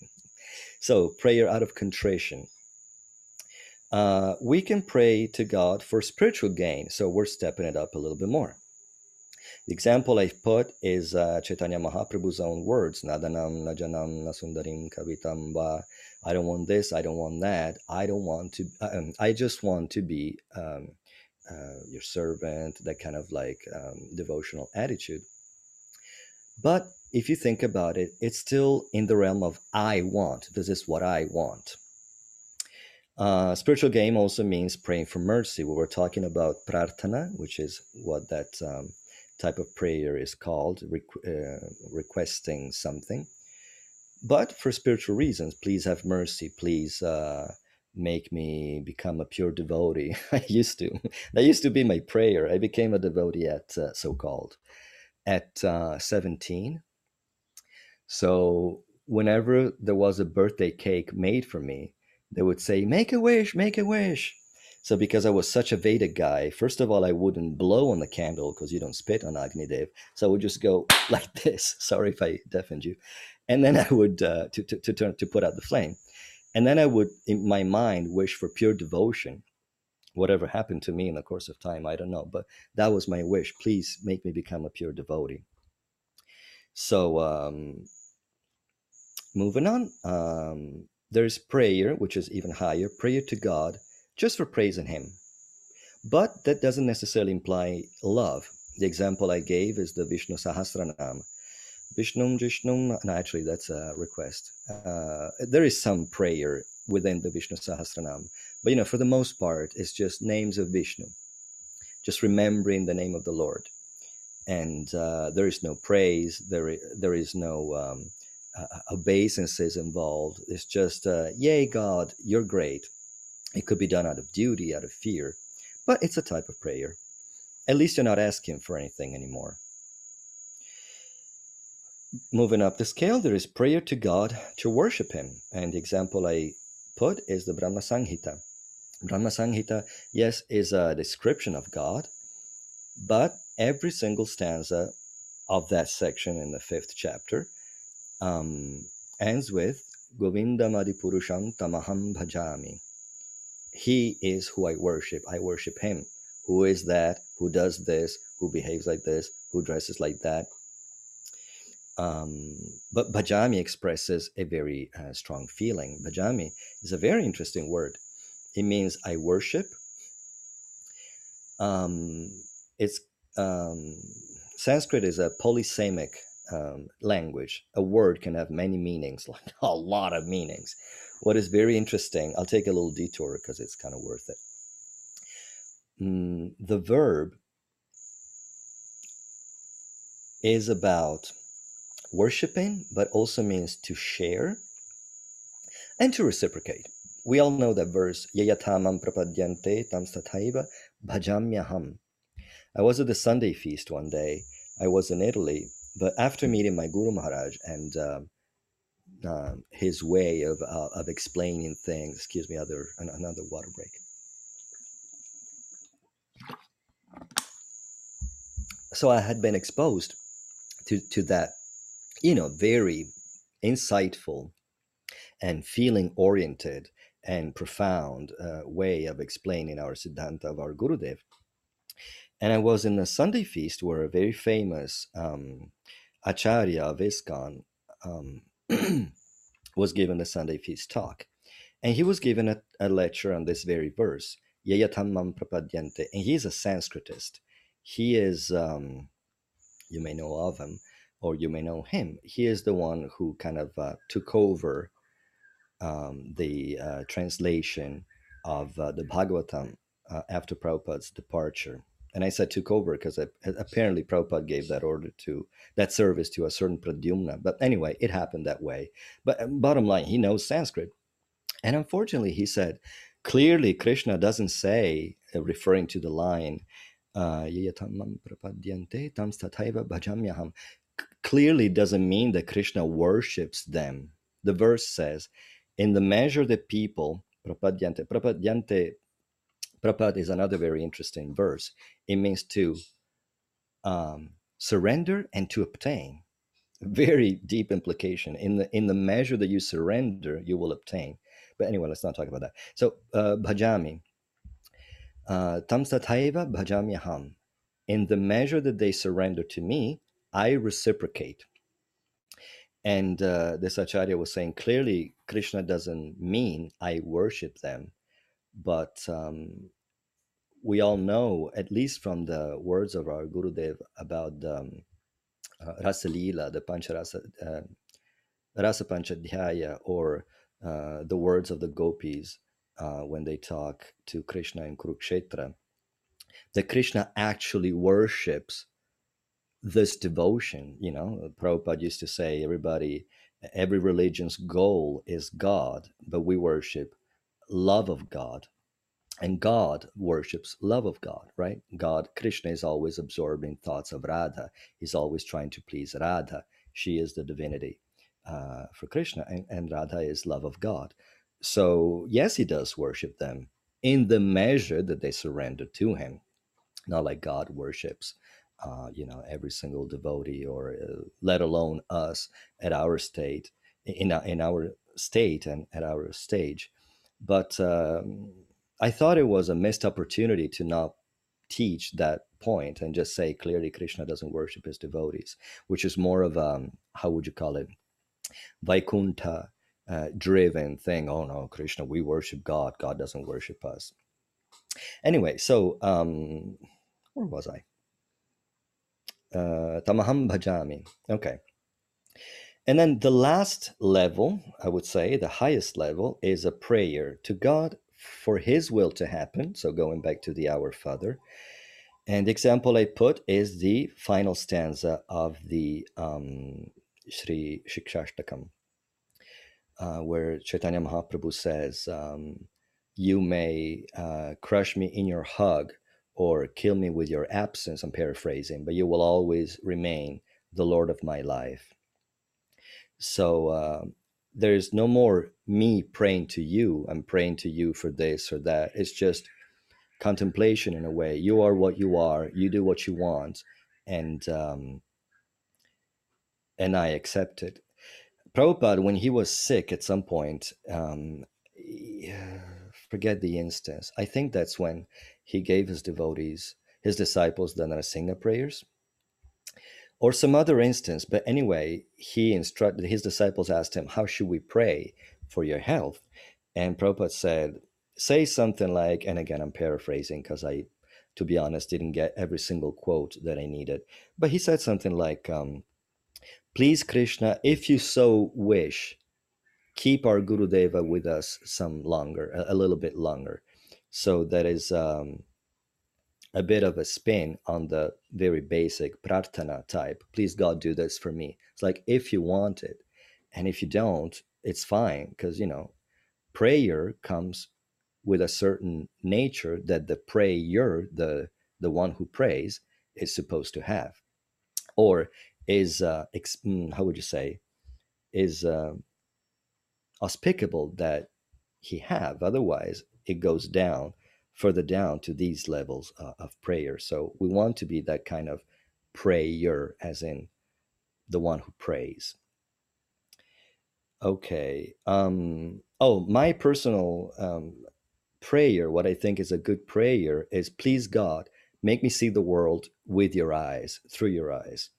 So, prayer out of contrition. Uh, we can pray to God for spiritual gain, so we're stepping it up a little bit more. The example I've put is uh, Chaitanya Mahaprabhu's own words, Nadanam, Najanam, Nasundarim, Kavitam. I don't want this, I don't want that. I don't want to, um, I just want to be um, uh, your servant, that kind of like um, devotional attitude. But if you think about it, it's still in the realm of I want. This is what I want. Uh, spiritual game also means praying for mercy. We were talking about prarthana, which is what that um, type of prayer is called, requ- uh, requesting something. But for spiritual reasons, please have mercy. Please uh, make me become a pure devotee. I used to. That used to be my prayer. I became a devotee at uh, so called at uh, 17. So whenever there was a birthday cake made for me, they would say, Make a wish, make a wish. So because I was such a Vedic guy, first of all, I wouldn't blow on the candle because you don't spit on Agni Dev. So I would just go like this. Sorry if I deafened you. And then I would uh, to, to, to turn to put out the flame. And then I would, in my mind, wish for pure devotion. Whatever happened to me in the course of time, I don't know. But that was my wish. Please make me become a pure devotee. So um, moving on, um, there's prayer, which is even higher. Prayer to God just for praising him. But that doesn't necessarily imply love. The example I gave is the Vishnu Sahasranam. Vishnum Jishnum, no, actually, that's a request. Uh, there is some prayer within the Vishnu Sahasranam, but you know, for the most part, it's just names of Vishnu, just remembering the name of the Lord. And uh, there is no praise, there, there is no um, uh, obeisances involved. It's just, uh, yay, God, you're great. It could be done out of duty, out of fear, but it's a type of prayer. At least you're not asking for anything anymore. Moving up the scale, there is prayer to God to worship Him. And the example I put is the Brahma Samhita. Brahma Samhita, yes, is a description of God, but every single stanza of that section in the fifth chapter um, ends with Govinda Adipurusham Tamaham Bhajami. He is who I worship. I worship him. Who is that? Who does this? Who behaves like this? Who dresses like that? Um, but Bhajami expresses a very uh, strong feeling. Bhajami is a very interesting word. It means I worship. um, it's um, Sanskrit is a polysemic um, language. A word can have many meanings, like a lot of meanings. What is very interesting, I'll take a little detour because it's kind of worth it. Mm, the verb is about worshiping, but also means to share and to reciprocate. We all know that verse, Yayatamam prapadyante tam stataiva bhajamyaham. I was at the Sunday feast one day. I was in Italy, but after meeting my Guru Maharaj and uh, uh, his way of, uh, of explaining things, excuse me, other another water break. So I had been exposed to, to that, you know, very insightful and feeling oriented and profound uh, way of explaining our Siddhanta of our Gurudev. And I was in a Sunday feast where a very famous um, Acharya of ISKCON um, was given a Sunday feast talk. And he was given a, a lecture on this very verse, Yayatamam Prapadyante. And he's a Sanskritist. He is, um, you may know of him, or you may know him. He is the one who kind of uh, took over um, the uh, translation of uh, the Bhagavatam uh, after Prabhupada's departure. And I said took over because apparently Prabhupada gave that order to that service to a certain Pradyumna. But anyway, it happened that way. But um, bottom line, he knows Sanskrit. And unfortunately, he said, clearly Krishna doesn't say, uh, referring to the line, uh, clearly doesn't mean that Krishna worships them. The verse says, in the measure that people, prapadyante, prapadyante, prapad is another very interesting verse. It means to um, surrender and to obtain. Very deep implication. In the in the measure that you surrender, you will obtain. But anyway, let's not talk about that. So uh, bhajami, uh, tamstataiva bhajamyaham. In the measure that they surrender to me, I reciprocate. And uh, this Acharya was saying clearly, Krishna doesn't mean I worship them, but um, we all know, at least from the words of our Gurudev about um, uh, Rasa Lila, the Pancharasa, uh, Rasa Panchadhyaya, or uh, the words of the gopis uh, when they talk to Krishna in Kurukshetra, that Krishna actually worships this devotion. You know, Prabhupada used to say, everybody, every religion's goal is God, but we worship love of God. And God worships love of God, right? God, Krishna is always absorbing thoughts of Radha. He's always trying to please Radha. She is the divinity uh, for Krishna, and, and Radha is love of God. So, yes, he does worship them in the measure that they surrender to him, not like God worships uh, you know every single devotee or uh, let alone us at our state in, in our state and at our stage but um, i thought it was a missed opportunity to not teach that point and just say clearly krishna doesn't worship his devotees which is more of a um, how would you call it vaikunta uh, driven thing oh no krishna we worship god god doesn't worship us anyway so um where was i uh, tamaham bhajami. Okay. And then the last level, I would say, the highest level, is a prayer to God for His will to happen. So going back to the Our Father. And the example I put is the final stanza of the um, Sri Shikshashtakam, uh, where Chaitanya Mahaprabhu says, um, You may uh, crush me in your hug, or kill me with your absence, I'm paraphrasing, but you will always remain the Lord of my life. So uh, there's no more me praying to you, I'm praying to you for this or that. It's just contemplation in a way. You are what you are, you do what you want, and um, and I accept it. Prabhupada, when he was sick at some point, um, forget the instance. I think that's when he gave his devotees, his disciples, the Narasimha prayers, or some other instance. But anyway, he instructed his disciples asked him, How should we pray for your health? And Prabhupada said, Say something like, and again, I'm paraphrasing because I to be honest, didn't get every single quote that I needed. But he said something like, um, Please, Krishna, if you so wish, keep our Guru Deva with us some longer, a, a little bit longer. So that is um, a bit of a spin on the very basic prarthana type. Please, God, do this for me. It's like if you want it, and if you don't, it's fine because you know prayer comes with a certain nature that the prayer, the the one who prays, is supposed to have, or is uh, ex- mm, how would you say is uh, auspicable that he have. Otherwise, it goes down further down to these levels uh, of prayer. So we want to be that kind of prayer, as in the one who prays. Okay. Um, oh, my personal um, prayer, what I think is a good prayer is please God, make me see the world with your eyes, through your eyes.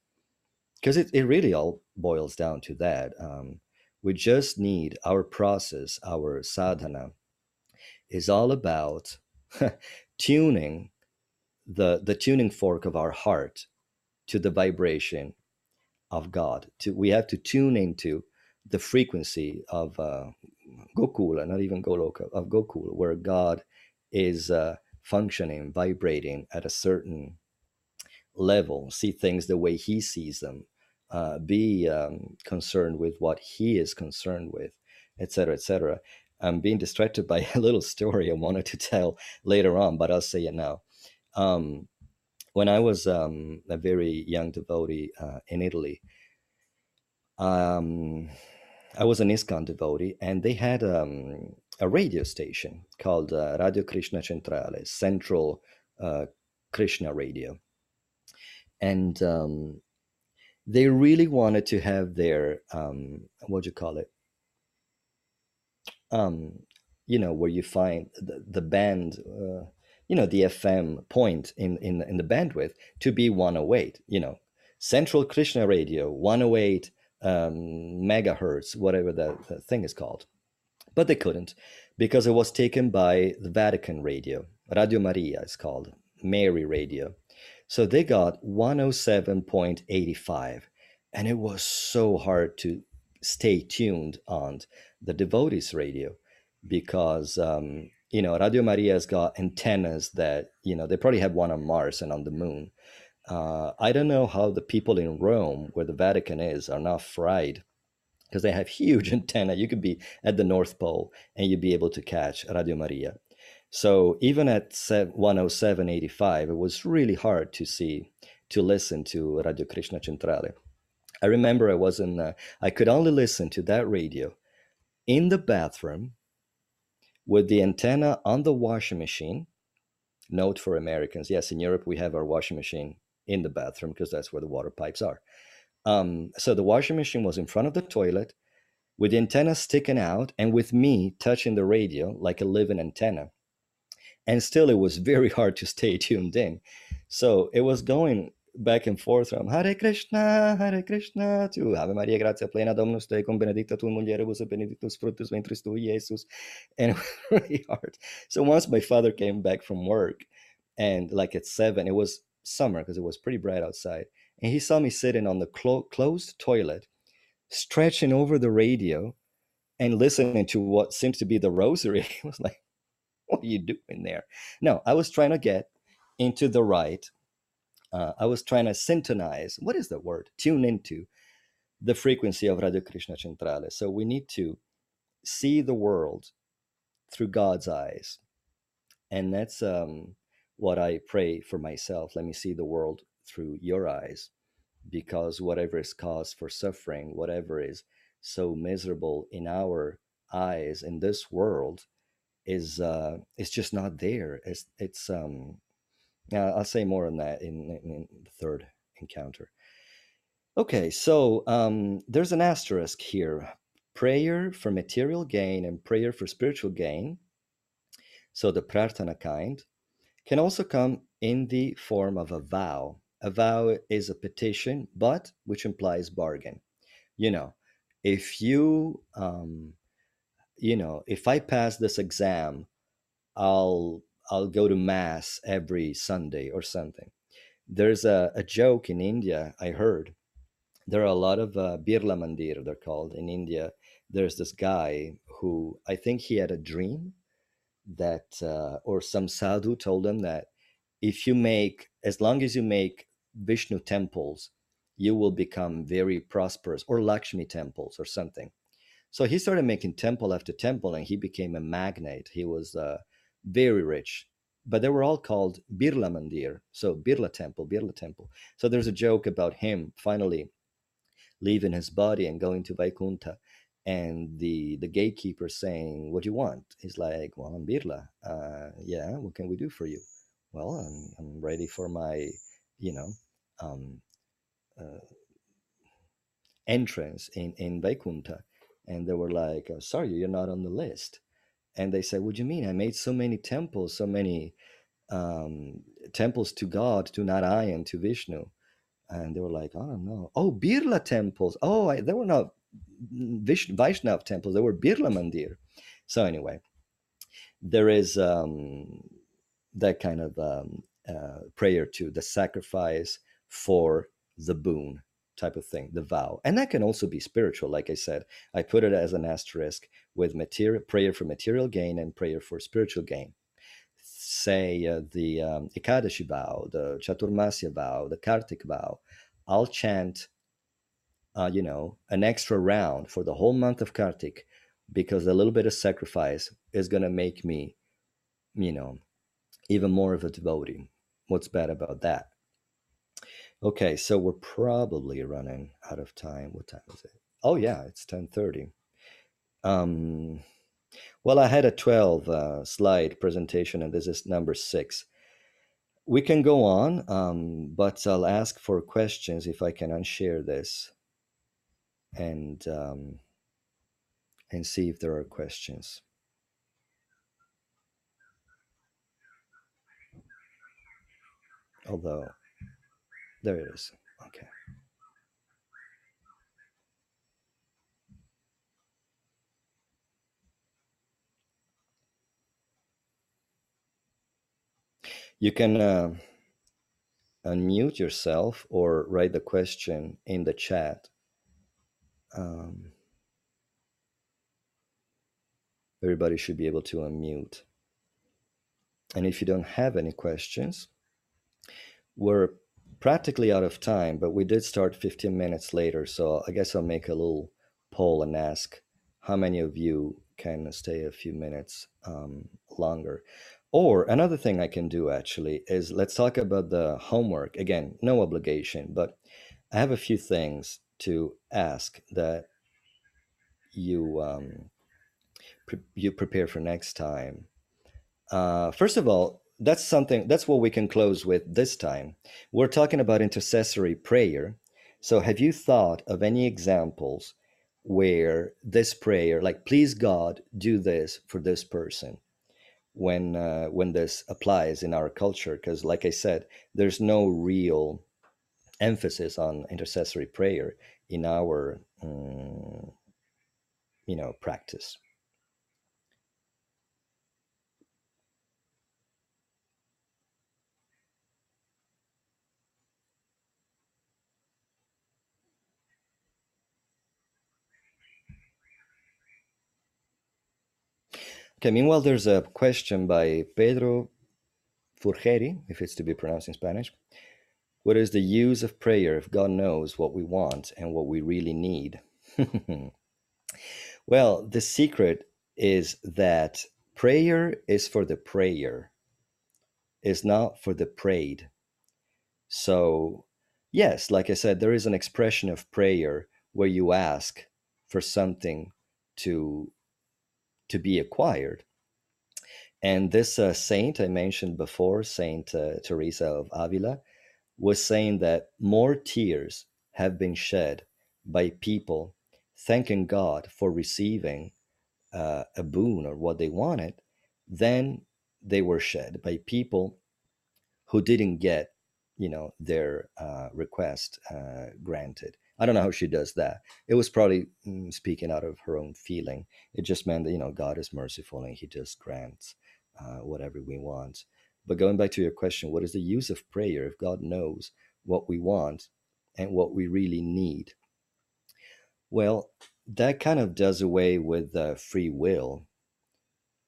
Because it, it really all boils down to that. Um, we just need our process, our sadhana is all about tuning the, the tuning fork of our heart to the vibration of God. To, we have to tune into the frequency of uh, Gokula, not even Goloka, of Gokula, where God is uh, functioning, vibrating at a certain level, see things the way He sees them, uh, be um, concerned with what He is concerned with, etc., etc. I'm being distracted by a little story I wanted to tell later on, but I'll say it now. Um, when I was um, a very young devotee uh, in Italy, um, I was an ISKCON devotee, and they had um, a radio station called uh, Radio Krishna Centrale, Central uh, Krishna Radio. And um, they really wanted to have their, um, what do you call it? Um, you know, where you find the, the band, uh, you know, the FM point in, in, in the bandwidth to be 108, you know, Central Krishna Radio, 108 um, megahertz, whatever that, that thing is called. But they couldn't because it was taken by the Vatican radio. Radio Maria is called, Mary Radio. So they got 107.85. And it was so hard to stay tuned on the devotees radio because, um, you know, Radio Maria has got antennas that, you know, they probably have one on Mars and on the moon. Uh, I don't know how the people in Rome, where the Vatican is, are not fried because they have huge antenna. You could be at the North Pole and you'd be able to catch Radio Maria. So even at 107.85, it was really hard to see, to listen to Radio Krishna Centrale. I remember I was in, uh, I could only listen to that radio in the bathroom with the antenna on the washing machine. Note for Americans yes, in Europe we have our washing machine in the bathroom because that's where the water pipes are. Um, so the washing machine was in front of the toilet with the antenna sticking out and with me touching the radio like a living antenna. And still, it was very hard to stay tuned in. So it was going back and forth from Hare Krishna, Hare Krishna to Ave Maria, gratia plena Dominus tecum, benedicta tu mulieribus, benedictus fructus ventris tui, Jesus. And really hard. So once my father came back from work, and like at seven, it was summer because it was pretty bright outside. And he saw me sitting on the clo- closed toilet, stretching over the radio and listening to what seems to be the rosary. He was like, What are you doing there? No, I was trying to get into the right. Uh, I was trying to syntonize. What is the word? Tune into the frequency of Radio Krishna Centrale. So we need to see the world through God's eyes. And that's um, what I pray for myself. Let me see the world through your eyes, because whatever is cause for suffering, whatever is so miserable in our eyes in this world, is uh, it's just not there. It's it's um, yeah, I'll say more on that in, in, in the third encounter. Okay, so um, there's an asterisk here: prayer for material gain and prayer for spiritual gain. So the prarthana kind can also come in the form of a vow. A vow is a petition, but which implies bargain. You know, if you, um, you know, if I pass this exam, I'll I'll go to mass every Sunday or something. There's a, a joke in India I heard. There are a lot of uh, Birla Mandir, they're called in India. There's this guy who I think he had a dream that, uh, or some sadhu told him that if you make, as long as you make Vishnu temples, you will become very prosperous, or Lakshmi temples or something. So he started making temple after temple and he became a magnate. He was uh, very rich. But they were all called Birla Mandir. So Birla Temple, Birla Temple. So there's a joke about him finally leaving his body and going to Vaikunta. And the, the gatekeeper saying, What do you want? He's like, Well, I'm Birla. Uh, yeah, what can we do for you? Well, I'm, I'm ready for my, you know, um, uh, entrance in, in Vaikunta and they were like, oh, "Sorry, you're not on the list." And they said, "What do you mean? I made so many temples, so many um, temples to God, to Narayan, to Vishnu." And they were like, "I don't know. Oh, Birla temples. Oh, I, they were not Vishnu, Vaishnav temples. They were Birla Mandir." So anyway, there is um, that kind of um, uh, prayer to the sacrifice for the boon type of thing, the vow. And that can also be spiritual. Like I said, I put it as an asterisk with material prayer for material gain and prayer for spiritual gain. Say uh, the um, Ekadashi vow, the Chaturmasya vow, the Kartik vow. I'll chant, uh, you know, an extra round for the whole month of Kartik because a little bit of sacrifice is going to make me, you know, even more of a devotee. What's bad about that? Okay, so we're probably running out of time. What time is it? Oh yeah, it's ten thirty. Um, well, I had a twelve uh, slide presentation, and this is number six. We can go on, um, but I'll ask for questions if I can unshare this, and um, and see if there are questions. Although there it is. Okay. You can uh, unmute yourself or write the question in the chat. Um, everybody should be able to unmute. And if you don't have any questions, we're practically out of time, but we did start 15 minutes later. So I guess I'll make a little poll and ask how many of you can stay a few minutes um, longer. Or another thing I can do actually is let's talk about the homework. Again, no obligation, but I have a few things to ask that you um, pre- you prepare for next time. Uh, first of all, that's something that's what we can close with this time. We're talking about intercessory prayer. So have you thought of any examples where this prayer like please god do this for this person when uh, when this applies in our culture? Because like i said there's no real emphasis on intercessory prayer in our um, you know practice Okay, meanwhile, there's a question by Pedro Furgeri, if it's to be pronounced in Spanish. What is the use of prayer if God knows what we want and what we really need? well, the secret is that prayer is for the prayer, is not for the prayed. So, yes, like I said, there is an expression of prayer where you ask for something to to be acquired. And this uh, saint I mentioned before, Saint uh, Teresa of Avila, was saying that more tears have been shed by people thanking God for receiving uh, a boon or what they wanted than they were shed by people who didn't get, you know, their uh, request uh, granted. I don't know how she does that. It was probably mm, speaking out of her own feeling. It just meant that, you know, God is merciful and he just grants uh, whatever we want. But going back to your question, what is the use of prayer if God knows what we want and what we really need? Well, that kind of does away with uh, free will.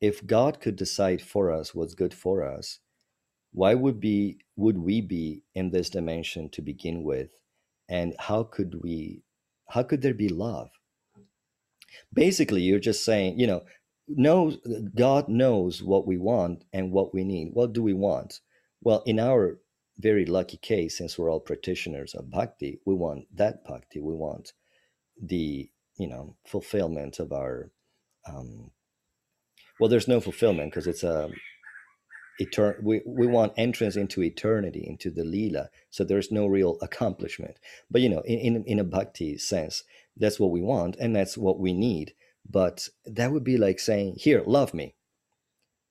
If God could decide for us what's good for us, why would be would we be in this dimension to begin with? And how could we how could there be love? Basically, you're just saying, you know, knows God knows what we want and what we need. What do we want? Well, in our very lucky case, since we're all practitioners of bhakti, we want that bhakti. We want the you know fulfillment of our um, well there's no fulfillment because it's a etern- we, we want entrance into eternity into the lila so there's no real accomplishment. But you know in, in, in a bhakti sense that's what we want and that's what we need. But that would be like saying here love me.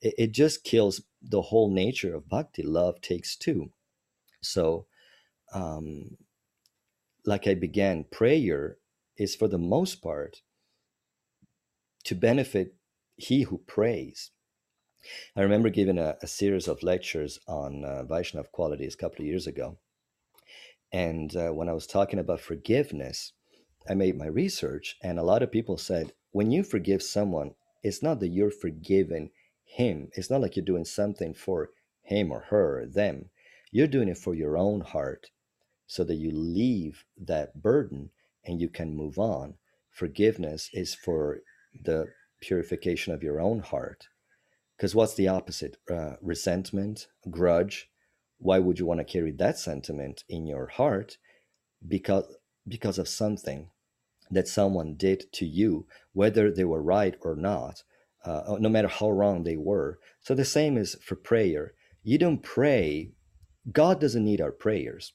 It, it just kills the whole nature of bhakti. Love takes two. So um like i began prayer is for the most part to benefit he who prays. I remember giving a, a series of lectures on uh, Vaishnav qualities a couple of years ago. And uh, when I was talking about forgiveness, I made my research, and a lot of people said, when you forgive someone, it's not that you're forgiving him. It's not like you're doing something for him or her or them. You're doing it for your own heart so that you leave that burden and you can move on. Forgiveness is for the purification of your own heart. Because what's the opposite? Uh, resentment, grudge. Why would you want to carry that sentiment in your heart? Because because of something that someone did to you, whether they were right or not, uh, no matter how wrong they were. So the same is for prayer. You don't pray. God doesn't need our prayers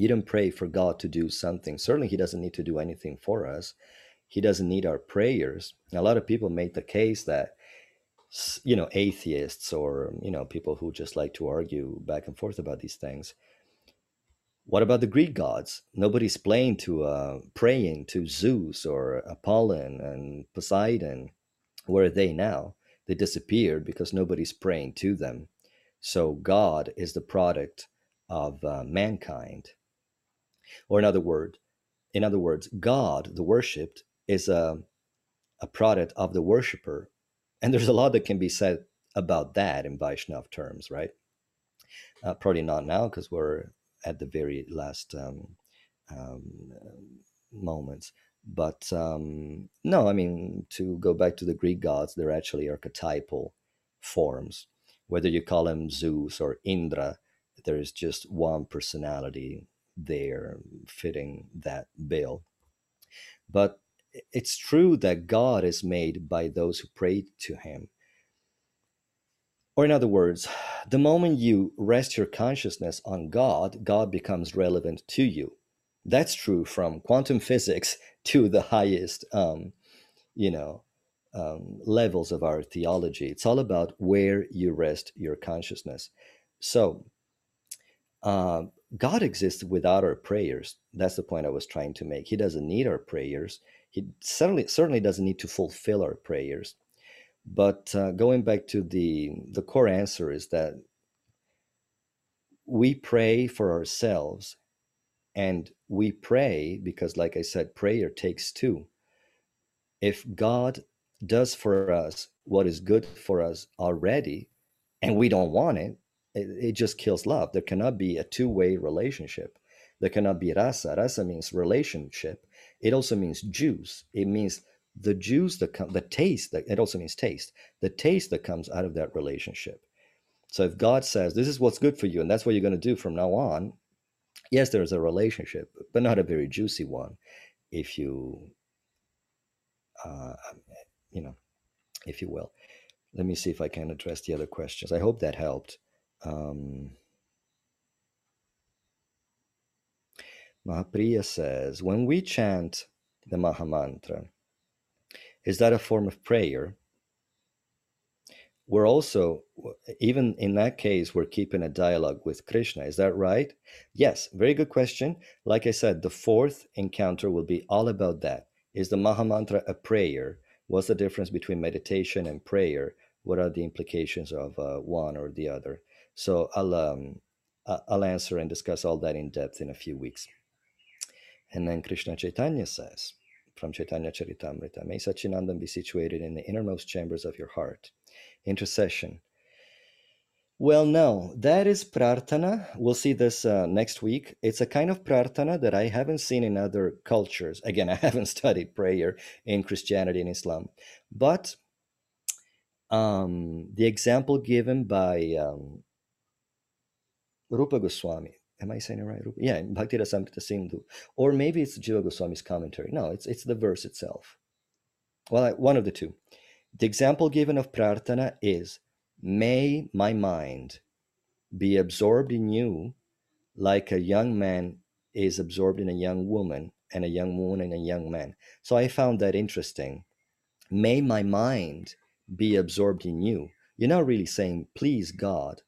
you don't pray for God to do something. Certainly, He doesn't need to do anything for us. He doesn't need our prayers. A lot of people make the case that, you know, atheists or, you know, people who just like to argue back and forth about these things. What about the Greek gods? Nobody's playing to uh, praying to Zeus or Apollon and Poseidon. Where are they now? They disappeared because nobody's praying to them. So God is the product of uh, mankind or in other word, in other words, God, the worshipped, is a, a product of the worshiper. And there's a lot that can be said about that in Vaishnav terms, right? Uh, probably not now because we're at the very last um, um, moments. But um, no, I mean, to go back to the Greek gods, they're actually archetypal forms. Whether you call them Zeus or Indra, there is just one personality there fitting that bill. But it's true that God is made by those who pray to Him. Or, in other words, the moment you rest your consciousness on God, God becomes relevant to you. That's true from quantum physics to the highest, um, you know, um, levels of our theology. It's all about where you rest your consciousness. So, uh, God exists without our prayers. That's the point I was trying to make. He doesn't need our prayers. He certainly certainly doesn't need to fulfill our prayers. But uh, going back to the the core answer is that we pray for ourselves, and we pray because, like I said, prayer takes two. If God does for us what is good for us already, and we don't want it, it, it just kills love. There cannot be a two way relationship. There cannot be rasa. Rasa means relationship. It also means juice. It means the juice that comes, the taste that it also means taste, the taste that comes out of that relationship. So if God says, This is what's good for you, and that's what you're going to do from now on, yes, there's a relationship, but not a very juicy one. If you, uh, you know, if you will. Let me see if I can address the other questions. I hope that helped. Um, Mahapriya says, when we chant the Mahamantra, is that a form of prayer? We're also, even in that case, we're keeping a dialogue with Krishna. Is that right? Yes, very good question. Like I said, the fourth encounter will be all about that. Is the Mahamantra a prayer? What's the difference between meditation and prayer? what are the implications of uh, one or the other. So I'll um, I'll answer and discuss all that in depth in a few weeks. And then Krishna Chaitanya says from Chaitanya Charitamrita, may Sachinandana be situated in the innermost chambers of your heart. Intercession. Well, no, that is prarthana. We'll see this uh, next week. It's a kind of prarthana that I haven't seen in other cultures. Again, I haven't studied prayer in Christianity and Islam. But um, the example given by um, Rupa Goswami. Am I saying it right? Rupa? Yeah, Bhakti Rasamrita Sindhu. Or maybe it's Jiva Goswami's commentary. No, it's, it's the verse itself. Well, one of the two. The example given of prarthana is, May my mind be absorbed in you like a young man is absorbed in a young woman and a young woman in a young man. So I found that interesting. May my mind be absorbed in you. You're not really saying, please, God,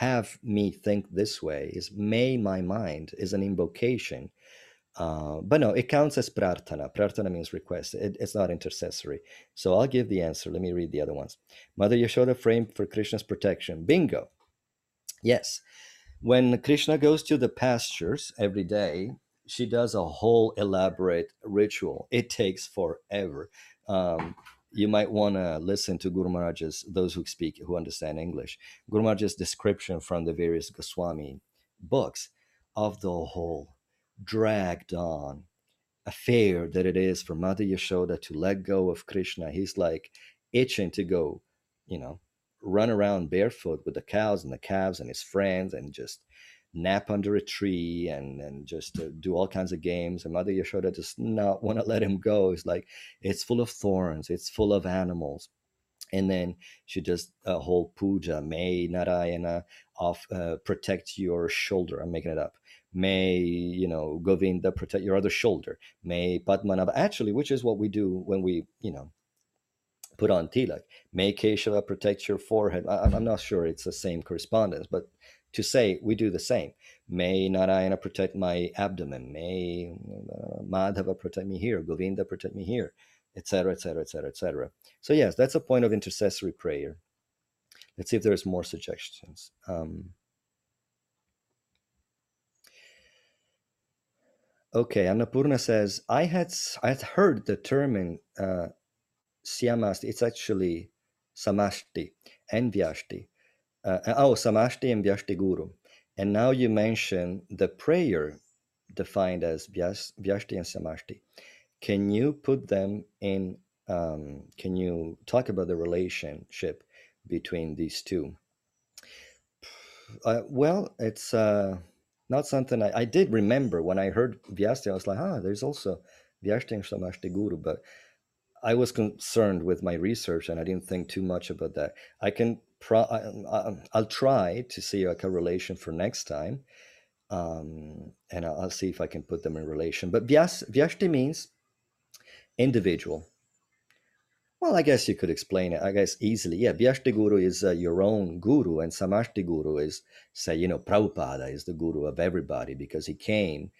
have me think this way is may my mind is an invocation uh, but no it counts as prarthana. Prarthana means request. It, it's not intercessory. So i'll give the answer. Let me read the other ones. Mother yashoda framed for krishna's protection. Bingo. Yes. When krishna goes to the pastures every day she does a whole elaborate ritual. It takes forever. Um, you might want to listen to Guru Maharaj's, those who speak, who understand English, Guru Maharaj's description from the various Goswami books of the whole dragged on affair that it is for Mother Yashoda to let go of Krishna. He's like itching to go, you know, run around barefoot with the cows and the calves and his friends and just nap under a tree and and just uh, do all kinds of games. And Mother Yashoda does not want to let him go. It's like it's full of thorns. It's full of animals. And then she does a whole puja. May Narayana off uh, protect your shoulder. I'm making it up. May you know Govinda protect your other shoulder. May Padmanabha actually, which is what we do when we you know put on tilak. May Keshava protect your forehead. I, I'm not sure it's the same correspondence, but to say we do the same. May Narayana protect my abdomen. May uh, Madhava protect me here. Govinda protect me here, etc., etc., etc., etc. So yes, that's a point of intercessory prayer. Let's see if there's more suggestions. Um, okay, Annapurna says I had I had heard the term in uh. It's actually Samashti and Vyashti uh, oh, and Vyashti Guru. And now you mention the prayer defined as Vyas, Vyashti and Samashti. Can you put them in, um, can you talk about the relationship between these two? Uh, well, it's uh, not something I, I did remember when I heard Vyashti. I was like, ah, there's also Vyashti and Samashti Guru, but I was concerned with my research and I didn't think too much about that. I can pro- I, will try to see a correlation for next time, um, and I'll, I'll, see if I can put them in relation. But vyas, vyashti means individual. Well, I guess you could explain it. I guess easily. Yeah, vyashti guru is uh, your own guru, and samashti guru is say you know Prabhupada is the guru of everybody because he came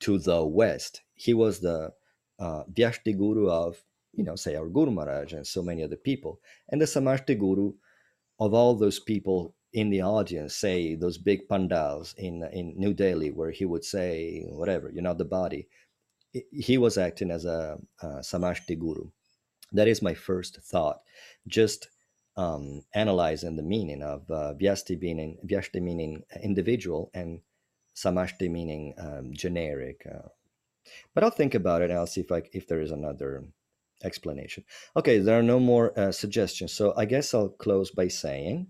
to the West. He was the uh, vyashti guru of you know say our Guru Maharaj and so many other people, and the samashti guru of all those people in the audience, say those big pandals in in New Delhi, where he would say whatever, you're not the body. He was acting as a, a samashti guru. That is my first thought. Just um, analyzing the meaning of uh, vyashti meaning vyashti meaning individual and samashti meaning um, generic. Uh, but I'll think about it and I'll see if I, if there is another explanation. Okay, there are no more uh, suggestions. So I guess I'll close by saying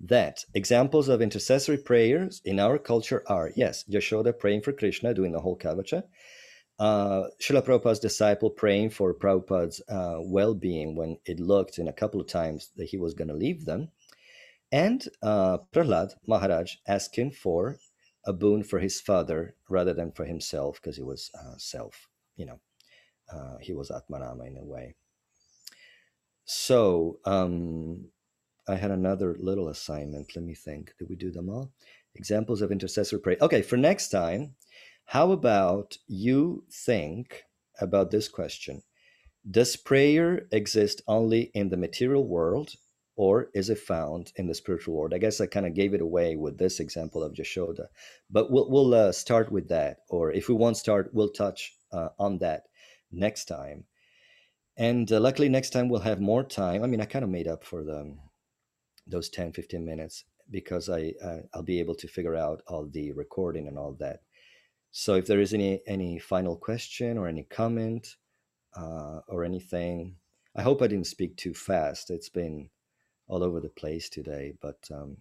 that examples of intercessory prayers in our culture are yes, Yashoda praying for Krishna, doing the whole kavacha. Uh, Srila Prabhupada's disciple praying for Prabhupada's uh, well being when it looked in a couple of times that he was going to leave them. And uh, Prahlad Maharaj asking for a boon for his father rather than for himself because he was uh, self, you know, uh, he was Atmarama in a way. So um, I had another little assignment. Let me think. Did we do them all? Examples of intercessory prayer. Okay, for next time, how about you think about this question? Does prayer exist only in the material world or is it found in the spiritual world? I guess I kind of gave it away with this example of Yashoda, but we'll, we'll uh, start with that. Or if we won't start, we'll touch uh, on that next time. And uh, luckily, next time we'll have more time. I mean, I kind of made up for the, those 10, 15 minutes because I, uh, I'll be able to figure out all the recording and all that. So if there is any, any final question or any comment uh, or anything, I hope I didn't speak too fast. It's been all over the place today. But um,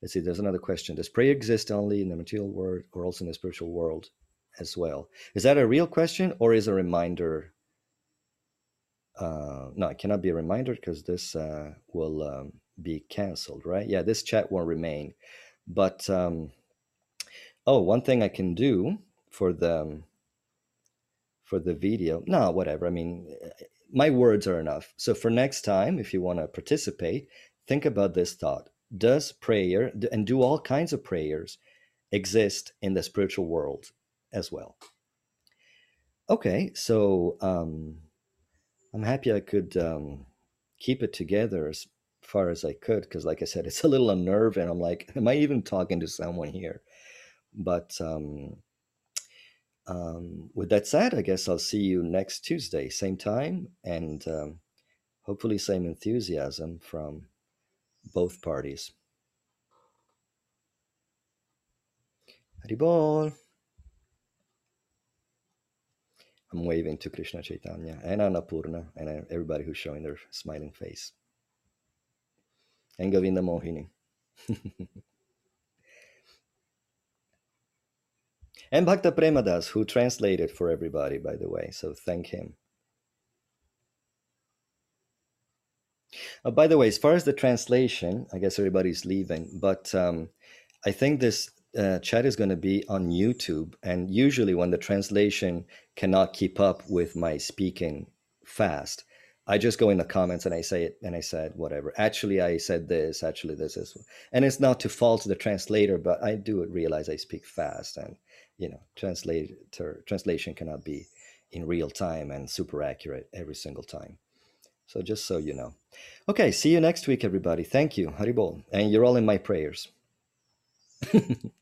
let's see, there's another question. Does prayer exist only in the material world or also in the spiritual world as well? Is that a real question or is a reminder? Uh, no, it cannot be a reminder because this uh, will um, be canceled, right? Yeah, this chat won't remain. But um, oh, one thing I can do for the for the video, no, whatever. I mean, my words are enough. So for next time, if you want to participate, think about this thought. Does prayer and do all kinds of prayers exist in the spiritual world as well? Okay, so um, I'm happy I could um, keep it together as far as I could because, like I said, it's a little unnerving. I'm like, am I even talking to someone here? But um, um, with that said, I guess I'll see you next Tuesday, same time, and um, hopefully same enthusiasm from both parties. Haribol. I'm waving to Krishna Chaitanya and Annapurna and everybody who's showing their smiling face. And Govinda Mohini. and Bhakta Premadas, who translated for everybody, by the way. So thank him. Uh, by the way, as far as the translation, I guess everybody's leaving, but um, I think this uh, chat is going to be on YouTube. And usually, when the translation cannot keep up with my speaking fast, I just go in the comments and I say it and I said whatever. Actually, I said this. Actually, this is, and it's not to fault the translator, but I do realize I speak fast, and you know, translator translation cannot be in real time and super accurate every single time. So just so you know. Okay, see you next week, everybody. Thank you, Haribol, and you're all in my prayers.